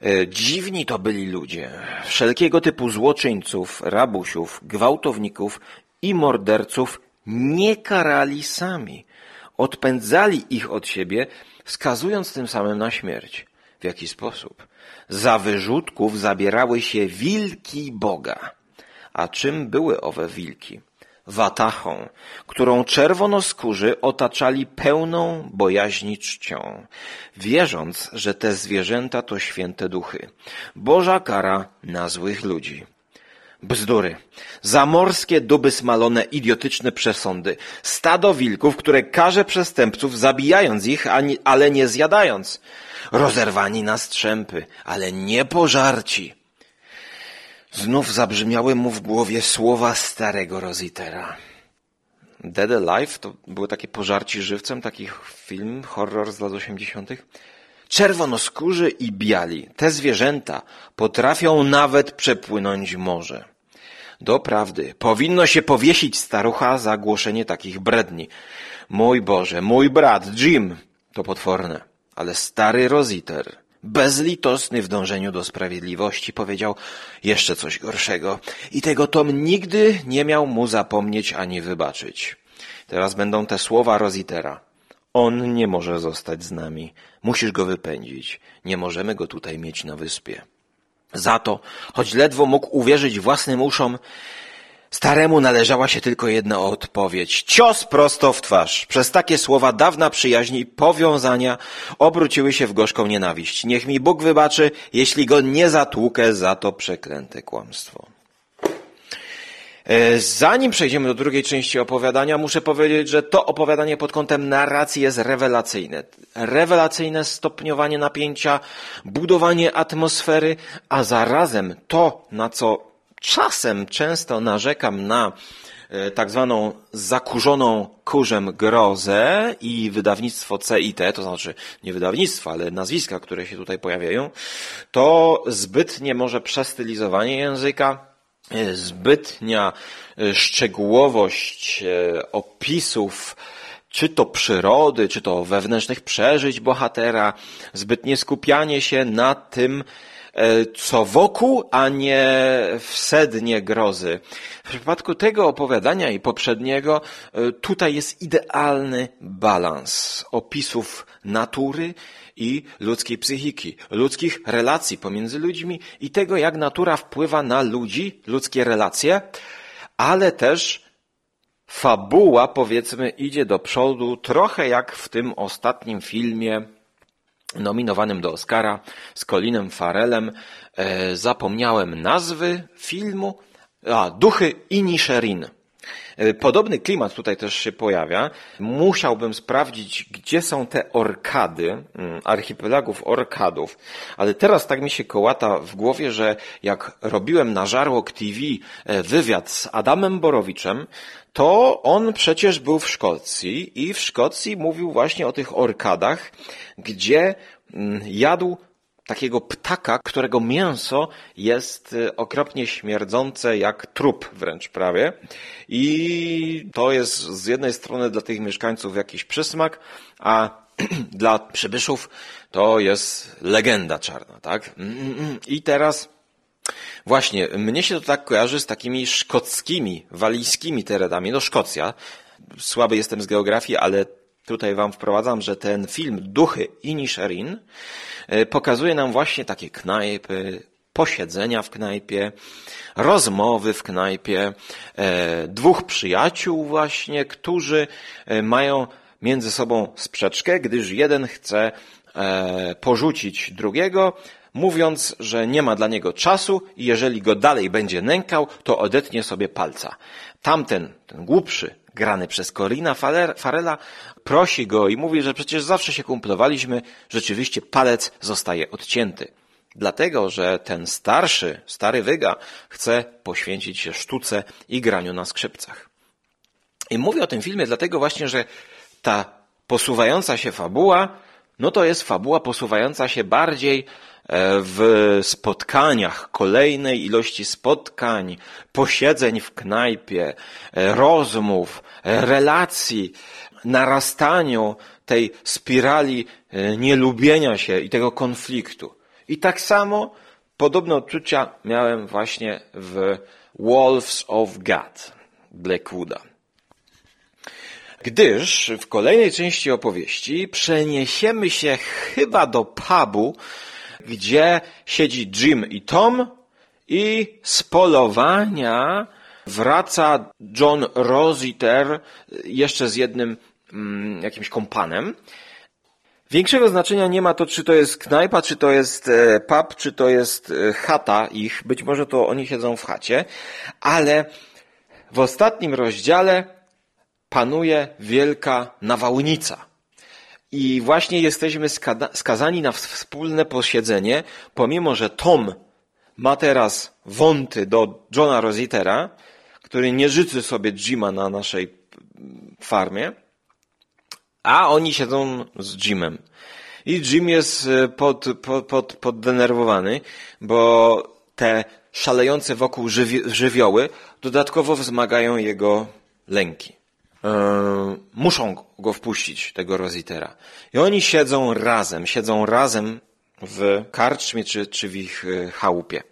E, dziwni to byli ludzie, wszelkiego typu złoczyńców, rabusiów, gwałtowników i morderców nie karali sami. Odpędzali ich od siebie, skazując tym samym na śmierć. W jaki sposób? Za wyrzutków zabierały się wilki Boga. A czym były owe wilki? Watachą, którą czerwonoskórzy otaczali pełną bojaźni czcią, wierząc, że te zwierzęta to święte duchy. Boża kara na złych ludzi. Bzdury. Zamorskie duby smalone, idiotyczne przesądy. Stado wilków, które karze przestępców, zabijając ich, ale nie zjadając. Rozerwani na strzępy, ale nie pożarci. Znów zabrzmiały mu w głowie słowa starego Rositera. Dead Alive to były takie pożarci żywcem, taki film, horror z lat 80. Czerwonoskórzy i biali, te zwierzęta potrafią nawet przepłynąć morze. Doprawdy, powinno się powiesić starucha za głoszenie takich bredni. Mój Boże, mój brat Jim, to potworne, ale stary Rositer bezlitosny w dążeniu do sprawiedliwości, powiedział jeszcze coś gorszego. I tego Tom nigdy nie miał mu zapomnieć ani wybaczyć. Teraz będą te słowa Rositera. On nie może zostać z nami. Musisz go wypędzić. Nie możemy go tutaj mieć na wyspie. Za to, choć ledwo mógł uwierzyć własnym uszom, Staremu należała się tylko jedna odpowiedź. Cios prosto w twarz. Przez takie słowa dawna przyjaźni i powiązania obróciły się w gorzką nienawiść. Niech mi Bóg wybaczy, jeśli go nie zatłukę za to przeklęte kłamstwo. E, zanim przejdziemy do drugiej części opowiadania, muszę powiedzieć, że to opowiadanie pod kątem narracji jest rewelacyjne. Rewelacyjne stopniowanie napięcia, budowanie atmosfery, a zarazem to, na co Czasem często narzekam na e, tak zwaną zakurzoną kurzem grozę i wydawnictwo CIT, to znaczy nie wydawnictwo, ale nazwiska, które się tutaj pojawiają, to zbytnie może przestylizowanie języka, e, zbytnia e, szczegółowość opisów, czy to przyrody, czy to wewnętrznych przeżyć bohatera, zbytnie skupianie się na tym, co wokół, a nie w sednie grozy. W przypadku tego opowiadania i poprzedniego e, tutaj jest idealny balans opisów natury i ludzkiej psychiki, ludzkich relacji pomiędzy ludźmi i tego, jak natura wpływa na ludzi, ludzkie relacje, ale też fabuła, powiedzmy, idzie do przodu, trochę jak w tym ostatnim filmie nominowanym do Oscara z Colinem Farelem. E, zapomniałem nazwy filmu. A, Duchy Inisherin. E, podobny klimat tutaj też się pojawia. Musiałbym sprawdzić, gdzie są te orkady, mm, archipelagów orkadów, ale teraz tak mi się kołata w głowie, że jak robiłem na Żarłok TV e, wywiad z Adamem Borowiczem, to on przecież był w Szkocji i w Szkocji mówił właśnie o tych orkadach, gdzie mm, jadł takiego ptaka, którego mięso jest y, okropnie śmierdzące jak trup wręcz prawie. I to jest z jednej strony dla tych mieszkańców jakiś przysmak, a [CLEARS THROAT] dla przybyszów to jest legenda czarna, tak? Mm, mm. I teraz właśnie, mnie się to tak kojarzy z takimi szkockimi, walijskimi terenami. No Szkocja, słaby jestem z geografii, ale tutaj wam wprowadzam, że ten film Duchy Inisherin E, pokazuje nam właśnie takie knajpy, posiedzenia w knajpie, rozmowy w knajpie, e, dwóch przyjaciół właśnie, którzy e, mają między sobą sprzeczkę, gdyż jeden chce porzucić drugiego, mówiąc, że nie ma dla niego czasu i jeżeli go dalej będzie nękał, to odetnie sobie palca. Tamten, ten głupszy, grany przez Corina Farela, prosi go i mówi, że przecież zawsze się kumplowaliśmy, rzeczywiście palec zostaje odcięty. Dlatego, że ten starszy, stary wyga chce poświęcić się sztuce i graniu na skrzypcach. I mówię o tym filmie dlatego właśnie, że ta posuwająca się fabuła, no to jest fabuła posuwająca się bardziej e, w spotkaniach, kolejnej ilości spotkań, posiedzeń w knajpie, e, rozmów, e, relacji, narastaniu tej spirali nielubienia się i tego konfliktu. I tak samo podobne odczucia miałem właśnie w Wolves of God Blackwooda. Gdyż w kolejnej części opowieści przeniesiemy się chyba do pubu, gdzie siedzi Jim i Tom i z polowania wraca John Rositer jeszcze z jednym mm, jakimś kompanem. Większego znaczenia nie ma to, czy to jest knajpa, czy to jest e, pub, czy to jest e, chata ich. Być może to oni siedzą w chacie, ale w ostatnim rozdziale panuje wielka nawałnica. I właśnie jesteśmy skazani na wspólne posiedzenie, pomimo że Tom ma teraz wąty do Johna Rositera, który nie życzy sobie Jima na naszej farmie, a oni siedzą z Jimem. I Jim jest e, pod, pod, pod, poddenerwowany, bo te szalejące wokół żywi żywioły dodatkowo wzmagają jego lęki. Eee, muszą go wpuścić, tego Rositera. I oni siedzą razem, siedzą razem w karczmie czy, czy w ich e, chałupie.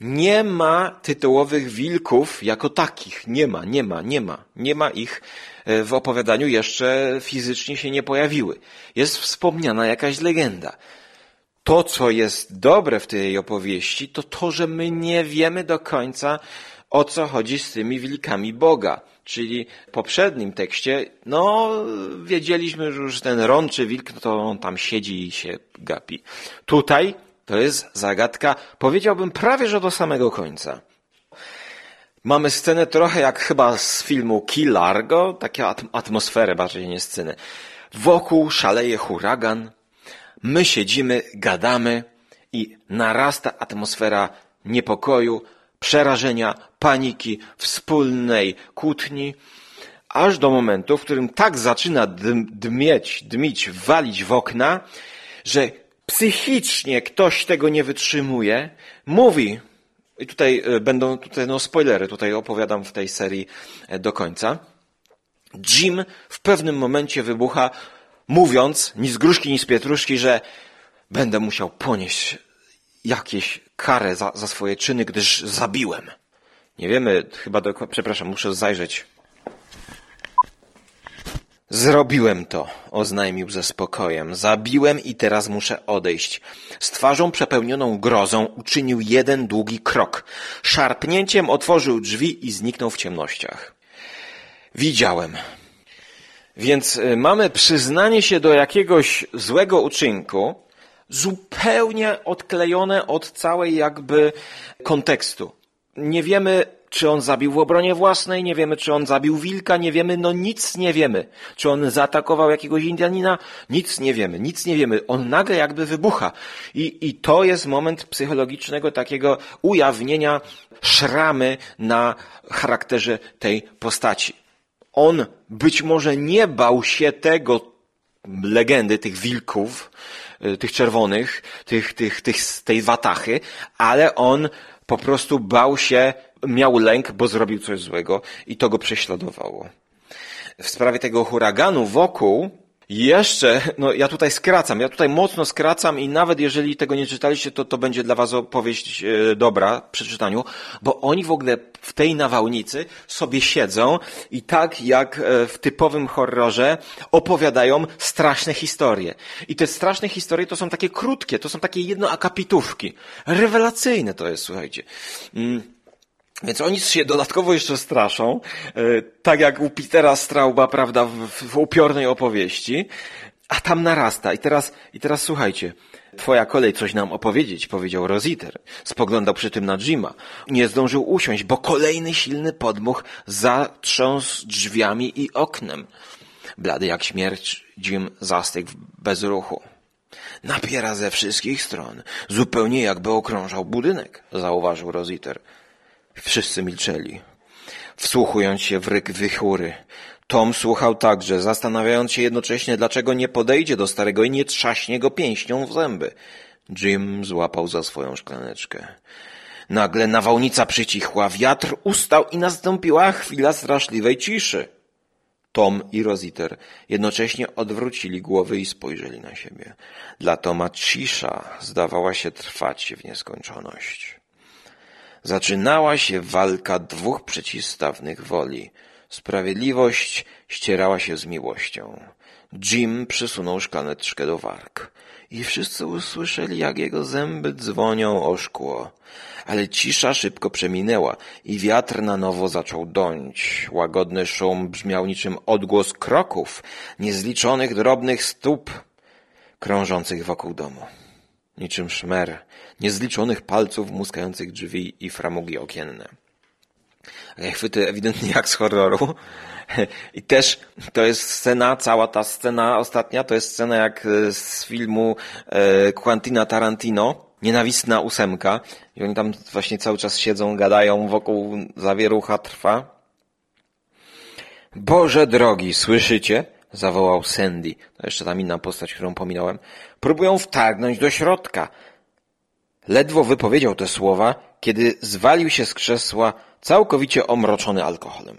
Nie ma tytułowych wilków jako takich. Nie ma, nie ma, nie ma. Nie ma ich e, w opowiadaniu jeszcze fizycznie się nie pojawiły. Jest wspomniana jakaś legenda. To, co jest dobre w tej opowieści, to to, że my nie wiemy do końca, o co chodzi z tymi wilkami Boga. Czyli w poprzednim tekście, no, wiedzieliśmy, że już ten rączy wilk, no to on tam siedzi i się gapi. Tutaj to jest zagadka, powiedziałbym prawie, że do samego końca. Mamy scenę trochę jak chyba z filmu Key Largo, taką atmosferę bardziej nie scenę. Wokół szaleje huragan, my siedzimy, gadamy i narasta atmosfera niepokoju, przerażenia, paniki, wspólnej kłótni, aż do momentu, w którym tak zaczyna dmieć, dmić, walić w okna, że psychicznie ktoś tego nie wytrzymuje, mówi, i tutaj e, będą tutaj no spoilery, tutaj opowiadam w tej serii e, do końca. Jim w pewnym momencie wybucha, mówiąc, ni z gruszki, ni z pietruszki, że będę musiał ponieść jakieś karę za, za swoje czyny, gdyż zabiłem. Nie wiemy, chyba do, przepraszam, muszę zajrzeć Zrobiłem to, oznajmił ze spokojem. Zabiłem i teraz muszę odejść. Z twarzą przepełnioną grozą uczynił jeden długi krok. Szarpnięciem otworzył drzwi i zniknął w ciemnościach. Widziałem. Więc y, mamy przyznanie się do jakiegoś złego uczynku, zupełnie odklejone od całej jakby kontekstu. Nie wiemy, czy on zabił w obronie własnej, nie wiemy, czy on zabił wilka, nie wiemy, no nic nie wiemy. Czy on zaatakował jakiegoś Indianina? Nic nie wiemy, nic nie wiemy. On nagle jakby wybucha. I, i to jest moment psychologicznego takiego ujawnienia szramy na charakterze tej postaci. On być może nie bał się tego legendy, tych wilków, y, tych czerwonych, tych, tych, tych, tej watachy, ale on po prostu bał się miał lęk, bo zrobił coś złego i to go prześladowało. W sprawie tego huraganu wokół, jeszcze, no ja tutaj skracam, ja tutaj mocno skracam i nawet jeżeli tego nie czytaliście, to to będzie dla was opowieść e, dobra przy czytaniu, bo oni w ogóle w tej nawałnicy sobie siedzą i tak jak e, w typowym horrorze opowiadają straszne historie. I te straszne historie to są takie krótkie, to są takie jednoakapitówki. Rewelacyjne to jest, słuchajcie. Mm. Więc oni się dodatkowo jeszcze straszą, e, tak jak u Petera Strauba, prawda, w, w upiornej opowieści, a tam narasta. I teraz, i teraz słuchajcie, twoja kolej coś nam opowiedzieć, powiedział Rositer. Spoglądał przy tym na Jima. Nie zdążył usiąść, bo kolejny silny podmuch zatrząsł drzwiami i oknem. Blady jak śmierć, Jim zastygł bez ruchu. Napiera ze wszystkich stron, zupełnie jakby okrążał budynek, zauważył Rositer. Wszyscy milczeli, wsłuchując się w ryk wichury. Tom słuchał także, zastanawiając się jednocześnie, dlaczego nie podejdzie do starego i nie trzaśnie go pięścią w zęby. Jim złapał za swoją szklaneczkę. Nagle nawałnica przycichła, wiatr ustał i nastąpiła chwila straszliwej ciszy. Tom i Rositer jednocześnie odwrócili głowy i spojrzeli na siebie. Dla Toma cisza zdawała się trwać w nieskończoność. Zaczynała się walka dwóch przeciwstawnych woli. Sprawiedliwość ścierała się z miłością. Jim przysunął szklaneczkę do warg i wszyscy usłyszeli, jak jego zęby dzwonią o szkło. Ale cisza szybko przeminęła i wiatr na nowo zaczął dąć. Łagodny szum brzmiał niczym odgłos kroków, niezliczonych drobnych stóp krążących wokół domu. Niczym szmer, niezliczonych palców muskających drzwi i framugi okienne. Chwyty ewidentnie jak z horroru. I też to jest scena, cała ta scena ostatnia, to jest scena jak z filmu e, Quentina Tarantino, Nienawistna ósemka. I oni tam właśnie cały czas siedzą, gadają, wokół zawierucha trwa. Boże drogi, słyszycie? Zawołał Sandy. To jeszcze tam inna postać, którą pominąłem. Próbują wtargnąć do środka. Ledwo wypowiedział te słowa, kiedy zwalił się z krzesła, całkowicie omroczony alkoholem.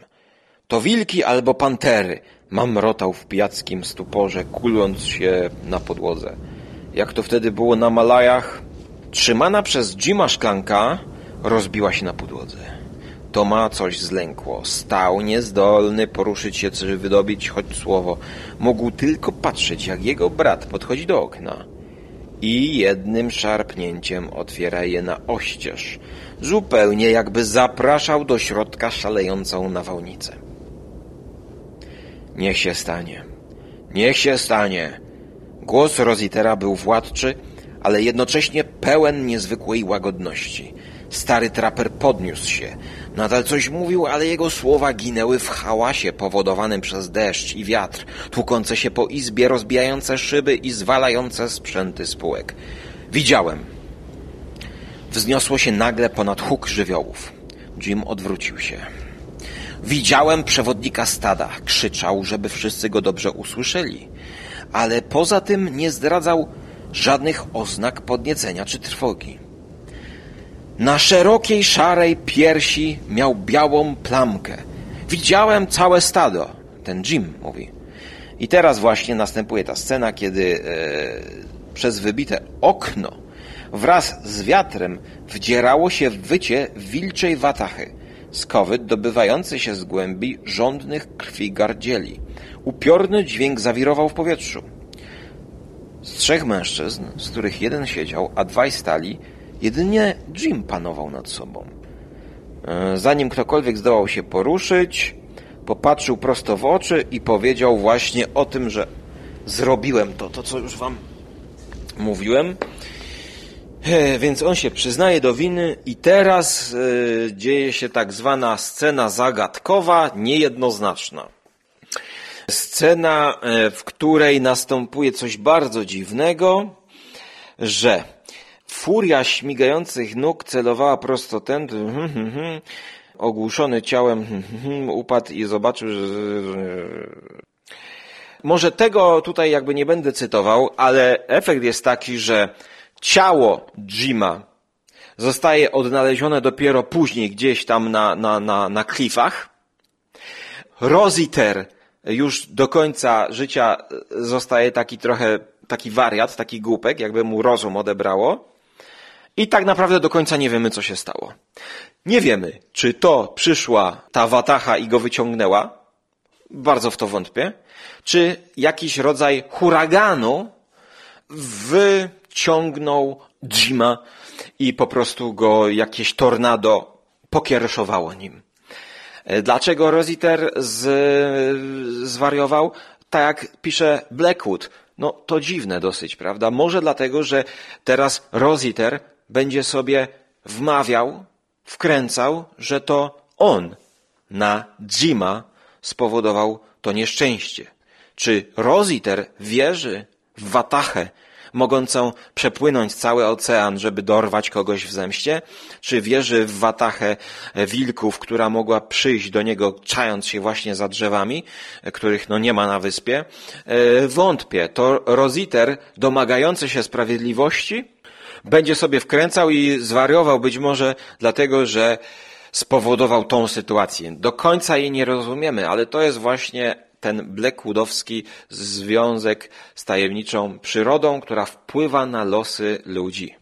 To wilki albo pantery, mamrotał w pijackim stuporze, kuląc się na podłodze. Jak to wtedy było na Malajach, trzymana przez Jima szklanka rozbiła się na podłodze. Toma coś zlękło. Stał niezdolny poruszyć się czy wydobyć choć słowo. Mógł tylko patrzeć, jak jego brat podchodzi do okna i jednym szarpnięciem otwiera je na oścież, zupełnie jakby zapraszał do środka szalejącą nawałnicę. Niech się stanie. Niech się stanie. Głos Rositera był władczy, ale jednocześnie pełen niezwykłej łagodności. Stary traper podniósł się. Nadal coś mówił, ale jego słowa ginęły w hałasie powodowanym przez deszcz i wiatr, tłukące się po izbie, rozbijające szyby i zwalające sprzęty spółek. Widziałem. Wzniosło się nagle ponad huk żywiołów. Jim odwrócił się. Widziałem przewodnika stada. Krzyczał, żeby wszyscy go dobrze usłyszeli. Ale poza tym nie zdradzał żadnych oznak podniecenia czy trwogi. Na szerokiej, szarej piersi miał białą plamkę. Widziałem całe stado. Ten Jim mówi. I teraz właśnie następuje ta scena, kiedy e, przez wybite okno wraz z wiatrem wdzierało się wycie wilczej watachy. Skowyt dobywający się z głębi żądnych krwi gardzieli. Upiorny dźwięk zawirował w powietrzu. Z trzech mężczyzn, z których jeden siedział, a dwaj stali, jedynie Jim panował nad sobą. E, zanim ktokolwiek zdołał się poruszyć, popatrzył prosto w oczy i powiedział właśnie o tym, że zrobiłem to, to co już wam mówiłem. E, więc on się przyznaje do winy i teraz e, dzieje się tak zwana scena zagadkowa, niejednoznaczna. Scena, w której następuje coś bardzo dziwnego, że furia śmigających nóg celowała prosto ten, hmm, hmm, hmm, ogłuszony ciałem upadł i zobaczył, że... Może tego tutaj jakby nie będę cytował, ale efekt jest taki, że ciało Jima zostaje odnalezione dopiero później gdzieś tam na, na, na, na klifach. Rositer już do końca życia zostaje taki trochę, taki wariat, taki głupek, jakby mu rozum odebrało. I tak naprawdę do końca nie wiemy, co się stało. Nie wiemy, czy to przyszła ta watacha i go wyciągnęła. Bardzo w to wątpię. Czy jakiś rodzaj huraganu wyciągnął Jima i po prostu go jakieś tornado pokiereszowało nim. Dlaczego Rositer z, zwariował? Tak jak pisze Blackwood. No to dziwne dosyć, prawda? Może dlatego, że teraz Rositer będzie sobie wmawiał, wkręcał, że to on na Jima spowodował to nieszczęście. Czy Rositer wierzy w Watachę, mogącą przepłynąć cały ocean, żeby dorwać kogoś w zemście? Czy wierzy w watachę wilków, która mogła przyjść do niego, czając się właśnie za drzewami, których no nie ma na wyspie? E, wątpię. To Rositer, domagający się sprawiedliwości, będzie sobie wkręcał i zwariował być może dlatego, że spowodował tą sytuację. Do końca jej nie rozumiemy, ale to jest właśnie ten Blackwoodowski związek z tajemniczą przyrodą, która wpływa na losy ludzi.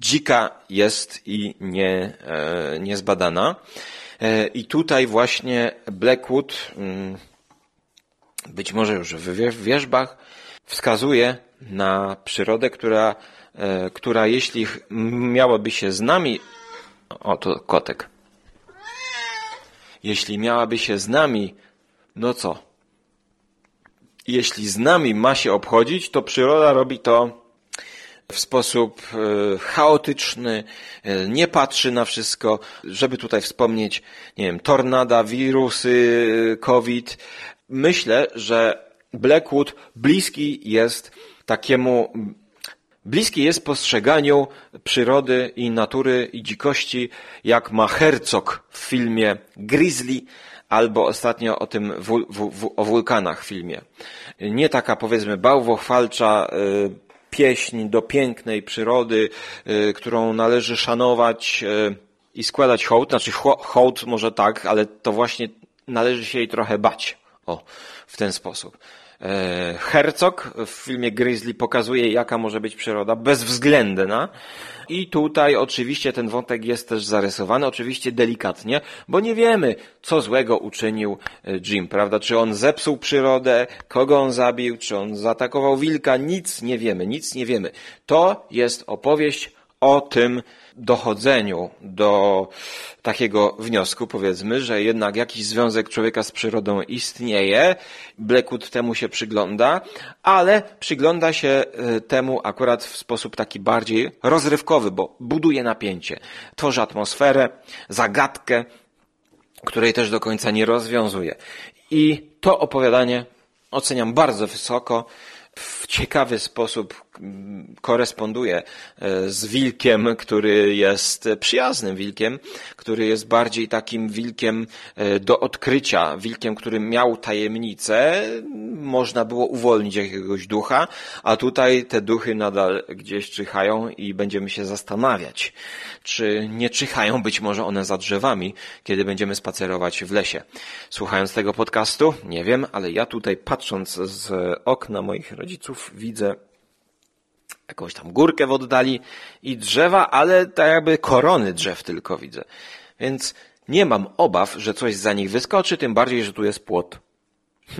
Dzika jest i nie, e, niezbadana. E, I tutaj właśnie Blackwood, mm, być może już w wierzbach, wskazuje na przyrodę, która, która jeśli miałaby się z nami, o to kotek, jeśli miałaby się z nami, no co? Jeśli z nami ma się obchodzić, to przyroda robi to w sposób e, chaotyczny, e, nie patrzy na wszystko, żeby tutaj wspomnieć, nie wiem, tornada, wirusy, COVID. Myślę, że Blackwood bliski jest takiemu bliski jest postrzeganiu przyrody i natury i dzikości, jak ma Herzog w filmie Grizzly, albo ostatnio o tym w, w, w, o wulkanach filmie. Nie taka powiedzmy bałwochwalcza y, pieśń do pięknej przyrody, y, którą należy szanować y, i składać hołd, znaczy hołd może tak, ale to właśnie należy się jej trochę bać. O, w ten sposób. E, Herzog w filmie Grizzly pokazuje, jaka może być przyroda, bezwzględna. I tutaj oczywiście ten wątek jest też zarysowany, oczywiście delikatnie, bo nie wiemy, co złego uczynił e, Jim, prawda? Czy on zepsuł przyrodę, kogo on zabił, czy on zaatakował wilka, nic nie wiemy, nic nie wiemy. To jest opowieść o tym, dochodzeniu do takiego wniosku, powiedzmy, że jednak jakiś związek człowieka z przyrodą istnieje, Blackwood temu się przygląda, ale przygląda się e, temu akurat w sposób taki bardziej rozrywkowy, bo buduje napięcie, tworzy atmosferę, zagadkę, której też do końca nie rozwiązuje. I to opowiadanie oceniam bardzo wysoko w ciekawy sposób koresponduje e, z wilkiem, który jest przyjaznym wilkiem, który jest bardziej takim wilkiem e, do odkrycia, wilkiem, który miał tajemnicę, można było uwolnić jakiegoś ducha, a tutaj te duchy nadal gdzieś czyhają i będziemy się zastanawiać, czy nie czyhają być może one za drzewami, kiedy będziemy spacerować w lesie. Słuchając tego podcastu, nie wiem, ale ja tutaj patrząc z okna moich rodziców widzę jakąś tam górkę w oddali i drzewa, ale tak jakby korony drzew tylko widzę. Więc nie mam obaw, że coś za nich wyskoczy, tym bardziej, że tu jest płot. [LAUGHS]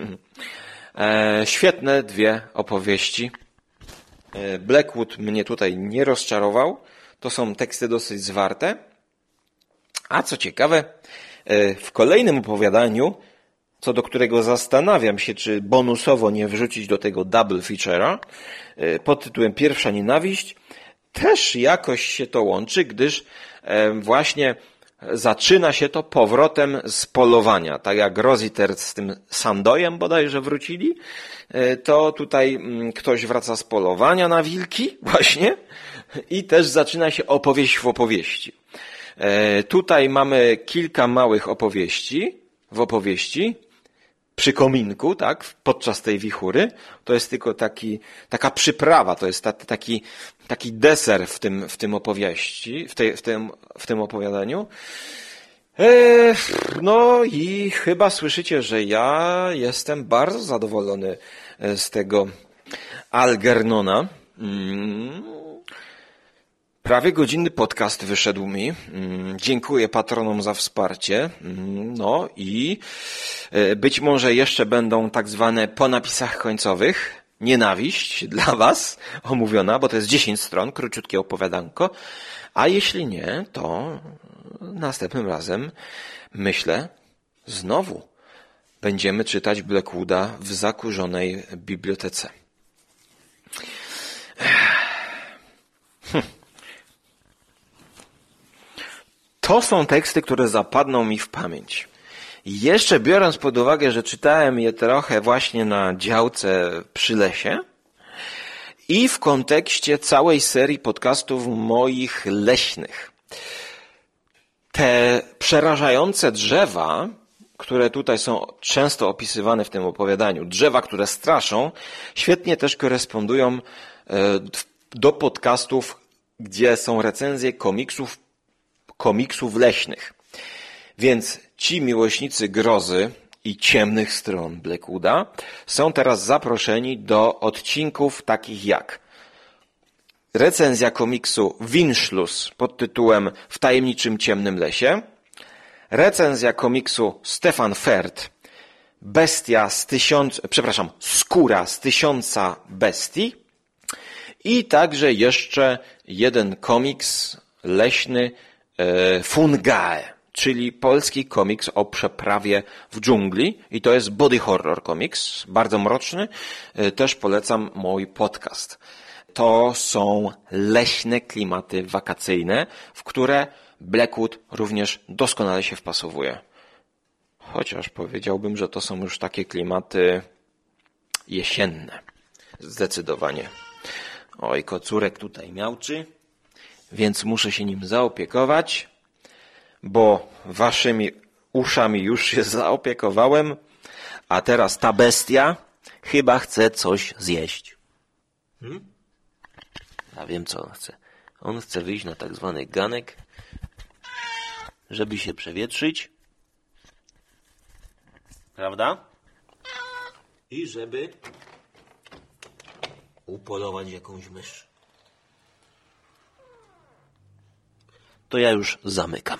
e, świetne dwie opowieści. E, Blackwood mnie tutaj nie rozczarował. To są teksty dosyć zwarte. A co ciekawe, e, w kolejnym opowiadaniu co do którego zastanawiam się, czy bonusowo nie wrzucić do tego double feature'a e, pod tytułem Pierwsza nienawiść, też jakoś się to łączy, gdyż e, właśnie zaczyna się to powrotem z polowania. Tak jak Rositer z tym Sandojem bodajże wrócili, e, to tutaj mm, ktoś wraca z polowania na wilki [LAUGHS] właśnie i też zaczyna się opowieść w opowieści. Tutaj mamy kilka małych opowieści w opowieści, przy kominku, tak, podczas tej wichury, to jest tylko taki, taka przyprawa, to jest taki, taki deser w tym, w tym opowieści, w, tej, w, tym, w tym opowiadaniu. E, no i chyba słyszycie, że ja jestem bardzo zadowolony e, z tego Algernona. Mm. Prawie godzinny podcast wyszedł mi. Mm, dziękuję patronom za wsparcie. Mm, no i e, być może jeszcze będą tak zwane po napisach końcowych. Nienawiść [LAUGHS] dla Was omówiona, bo to jest 10 stron, króciutkie opowiadanko. A jeśli nie, to następnym razem myślę znowu będziemy czytać Blackwooda w zakurzonej bibliotece. [SIGHS] Hm. To są teksty, które zapadną mi w pamięć. Jeszcze biorąc pod uwagę, że czytałem je trochę właśnie na działce przy lesie i w kontekście całej serii podcastów moich leśnych. Te przerażające drzewa, które tutaj są często opisywane w tym opowiadaniu, drzewa, które straszą, świetnie też korespondują e, do podcastów, gdzie są recenzje komiksów, komiksów leśnych. Więc ci miłośnicy grozy i ciemnych stron Blackwooda są teraz zaproszeni do odcinków takich jak recenzja komiksu Winschluss pod tytułem W tajemniczym ciemnym lesie, recenzja komiksu Stefan Ferd Bestia z tysiąc, przepraszam, skóra z tysiąca bestii i także jeszcze jeden komiks leśny Fungae, czyli polski komiks o przeprawie w dżungli i to jest body horror komiks, bardzo mroczny. E, też polecam mój podcast. To są leśne klimaty wakacyjne, w które Blackwood również doskonale się wpasowuje. Chociaż powiedziałbym, że to są już takie klimaty jesienne. Zdecydowanie. Oj, kocurek tutaj miałczy, więc muszę się nim zaopiekować, bo waszymi uszami już się [LAUGHS] zaopiekowałem, a teraz ta bestia chyba chce coś zjeść. Hmm? Ja wiem, co on chce. On chce wyjść na tak zwany ganek, żeby się przewietrzyć. Prawda? I żeby upolować jakąś mysz. to ja już zamykam.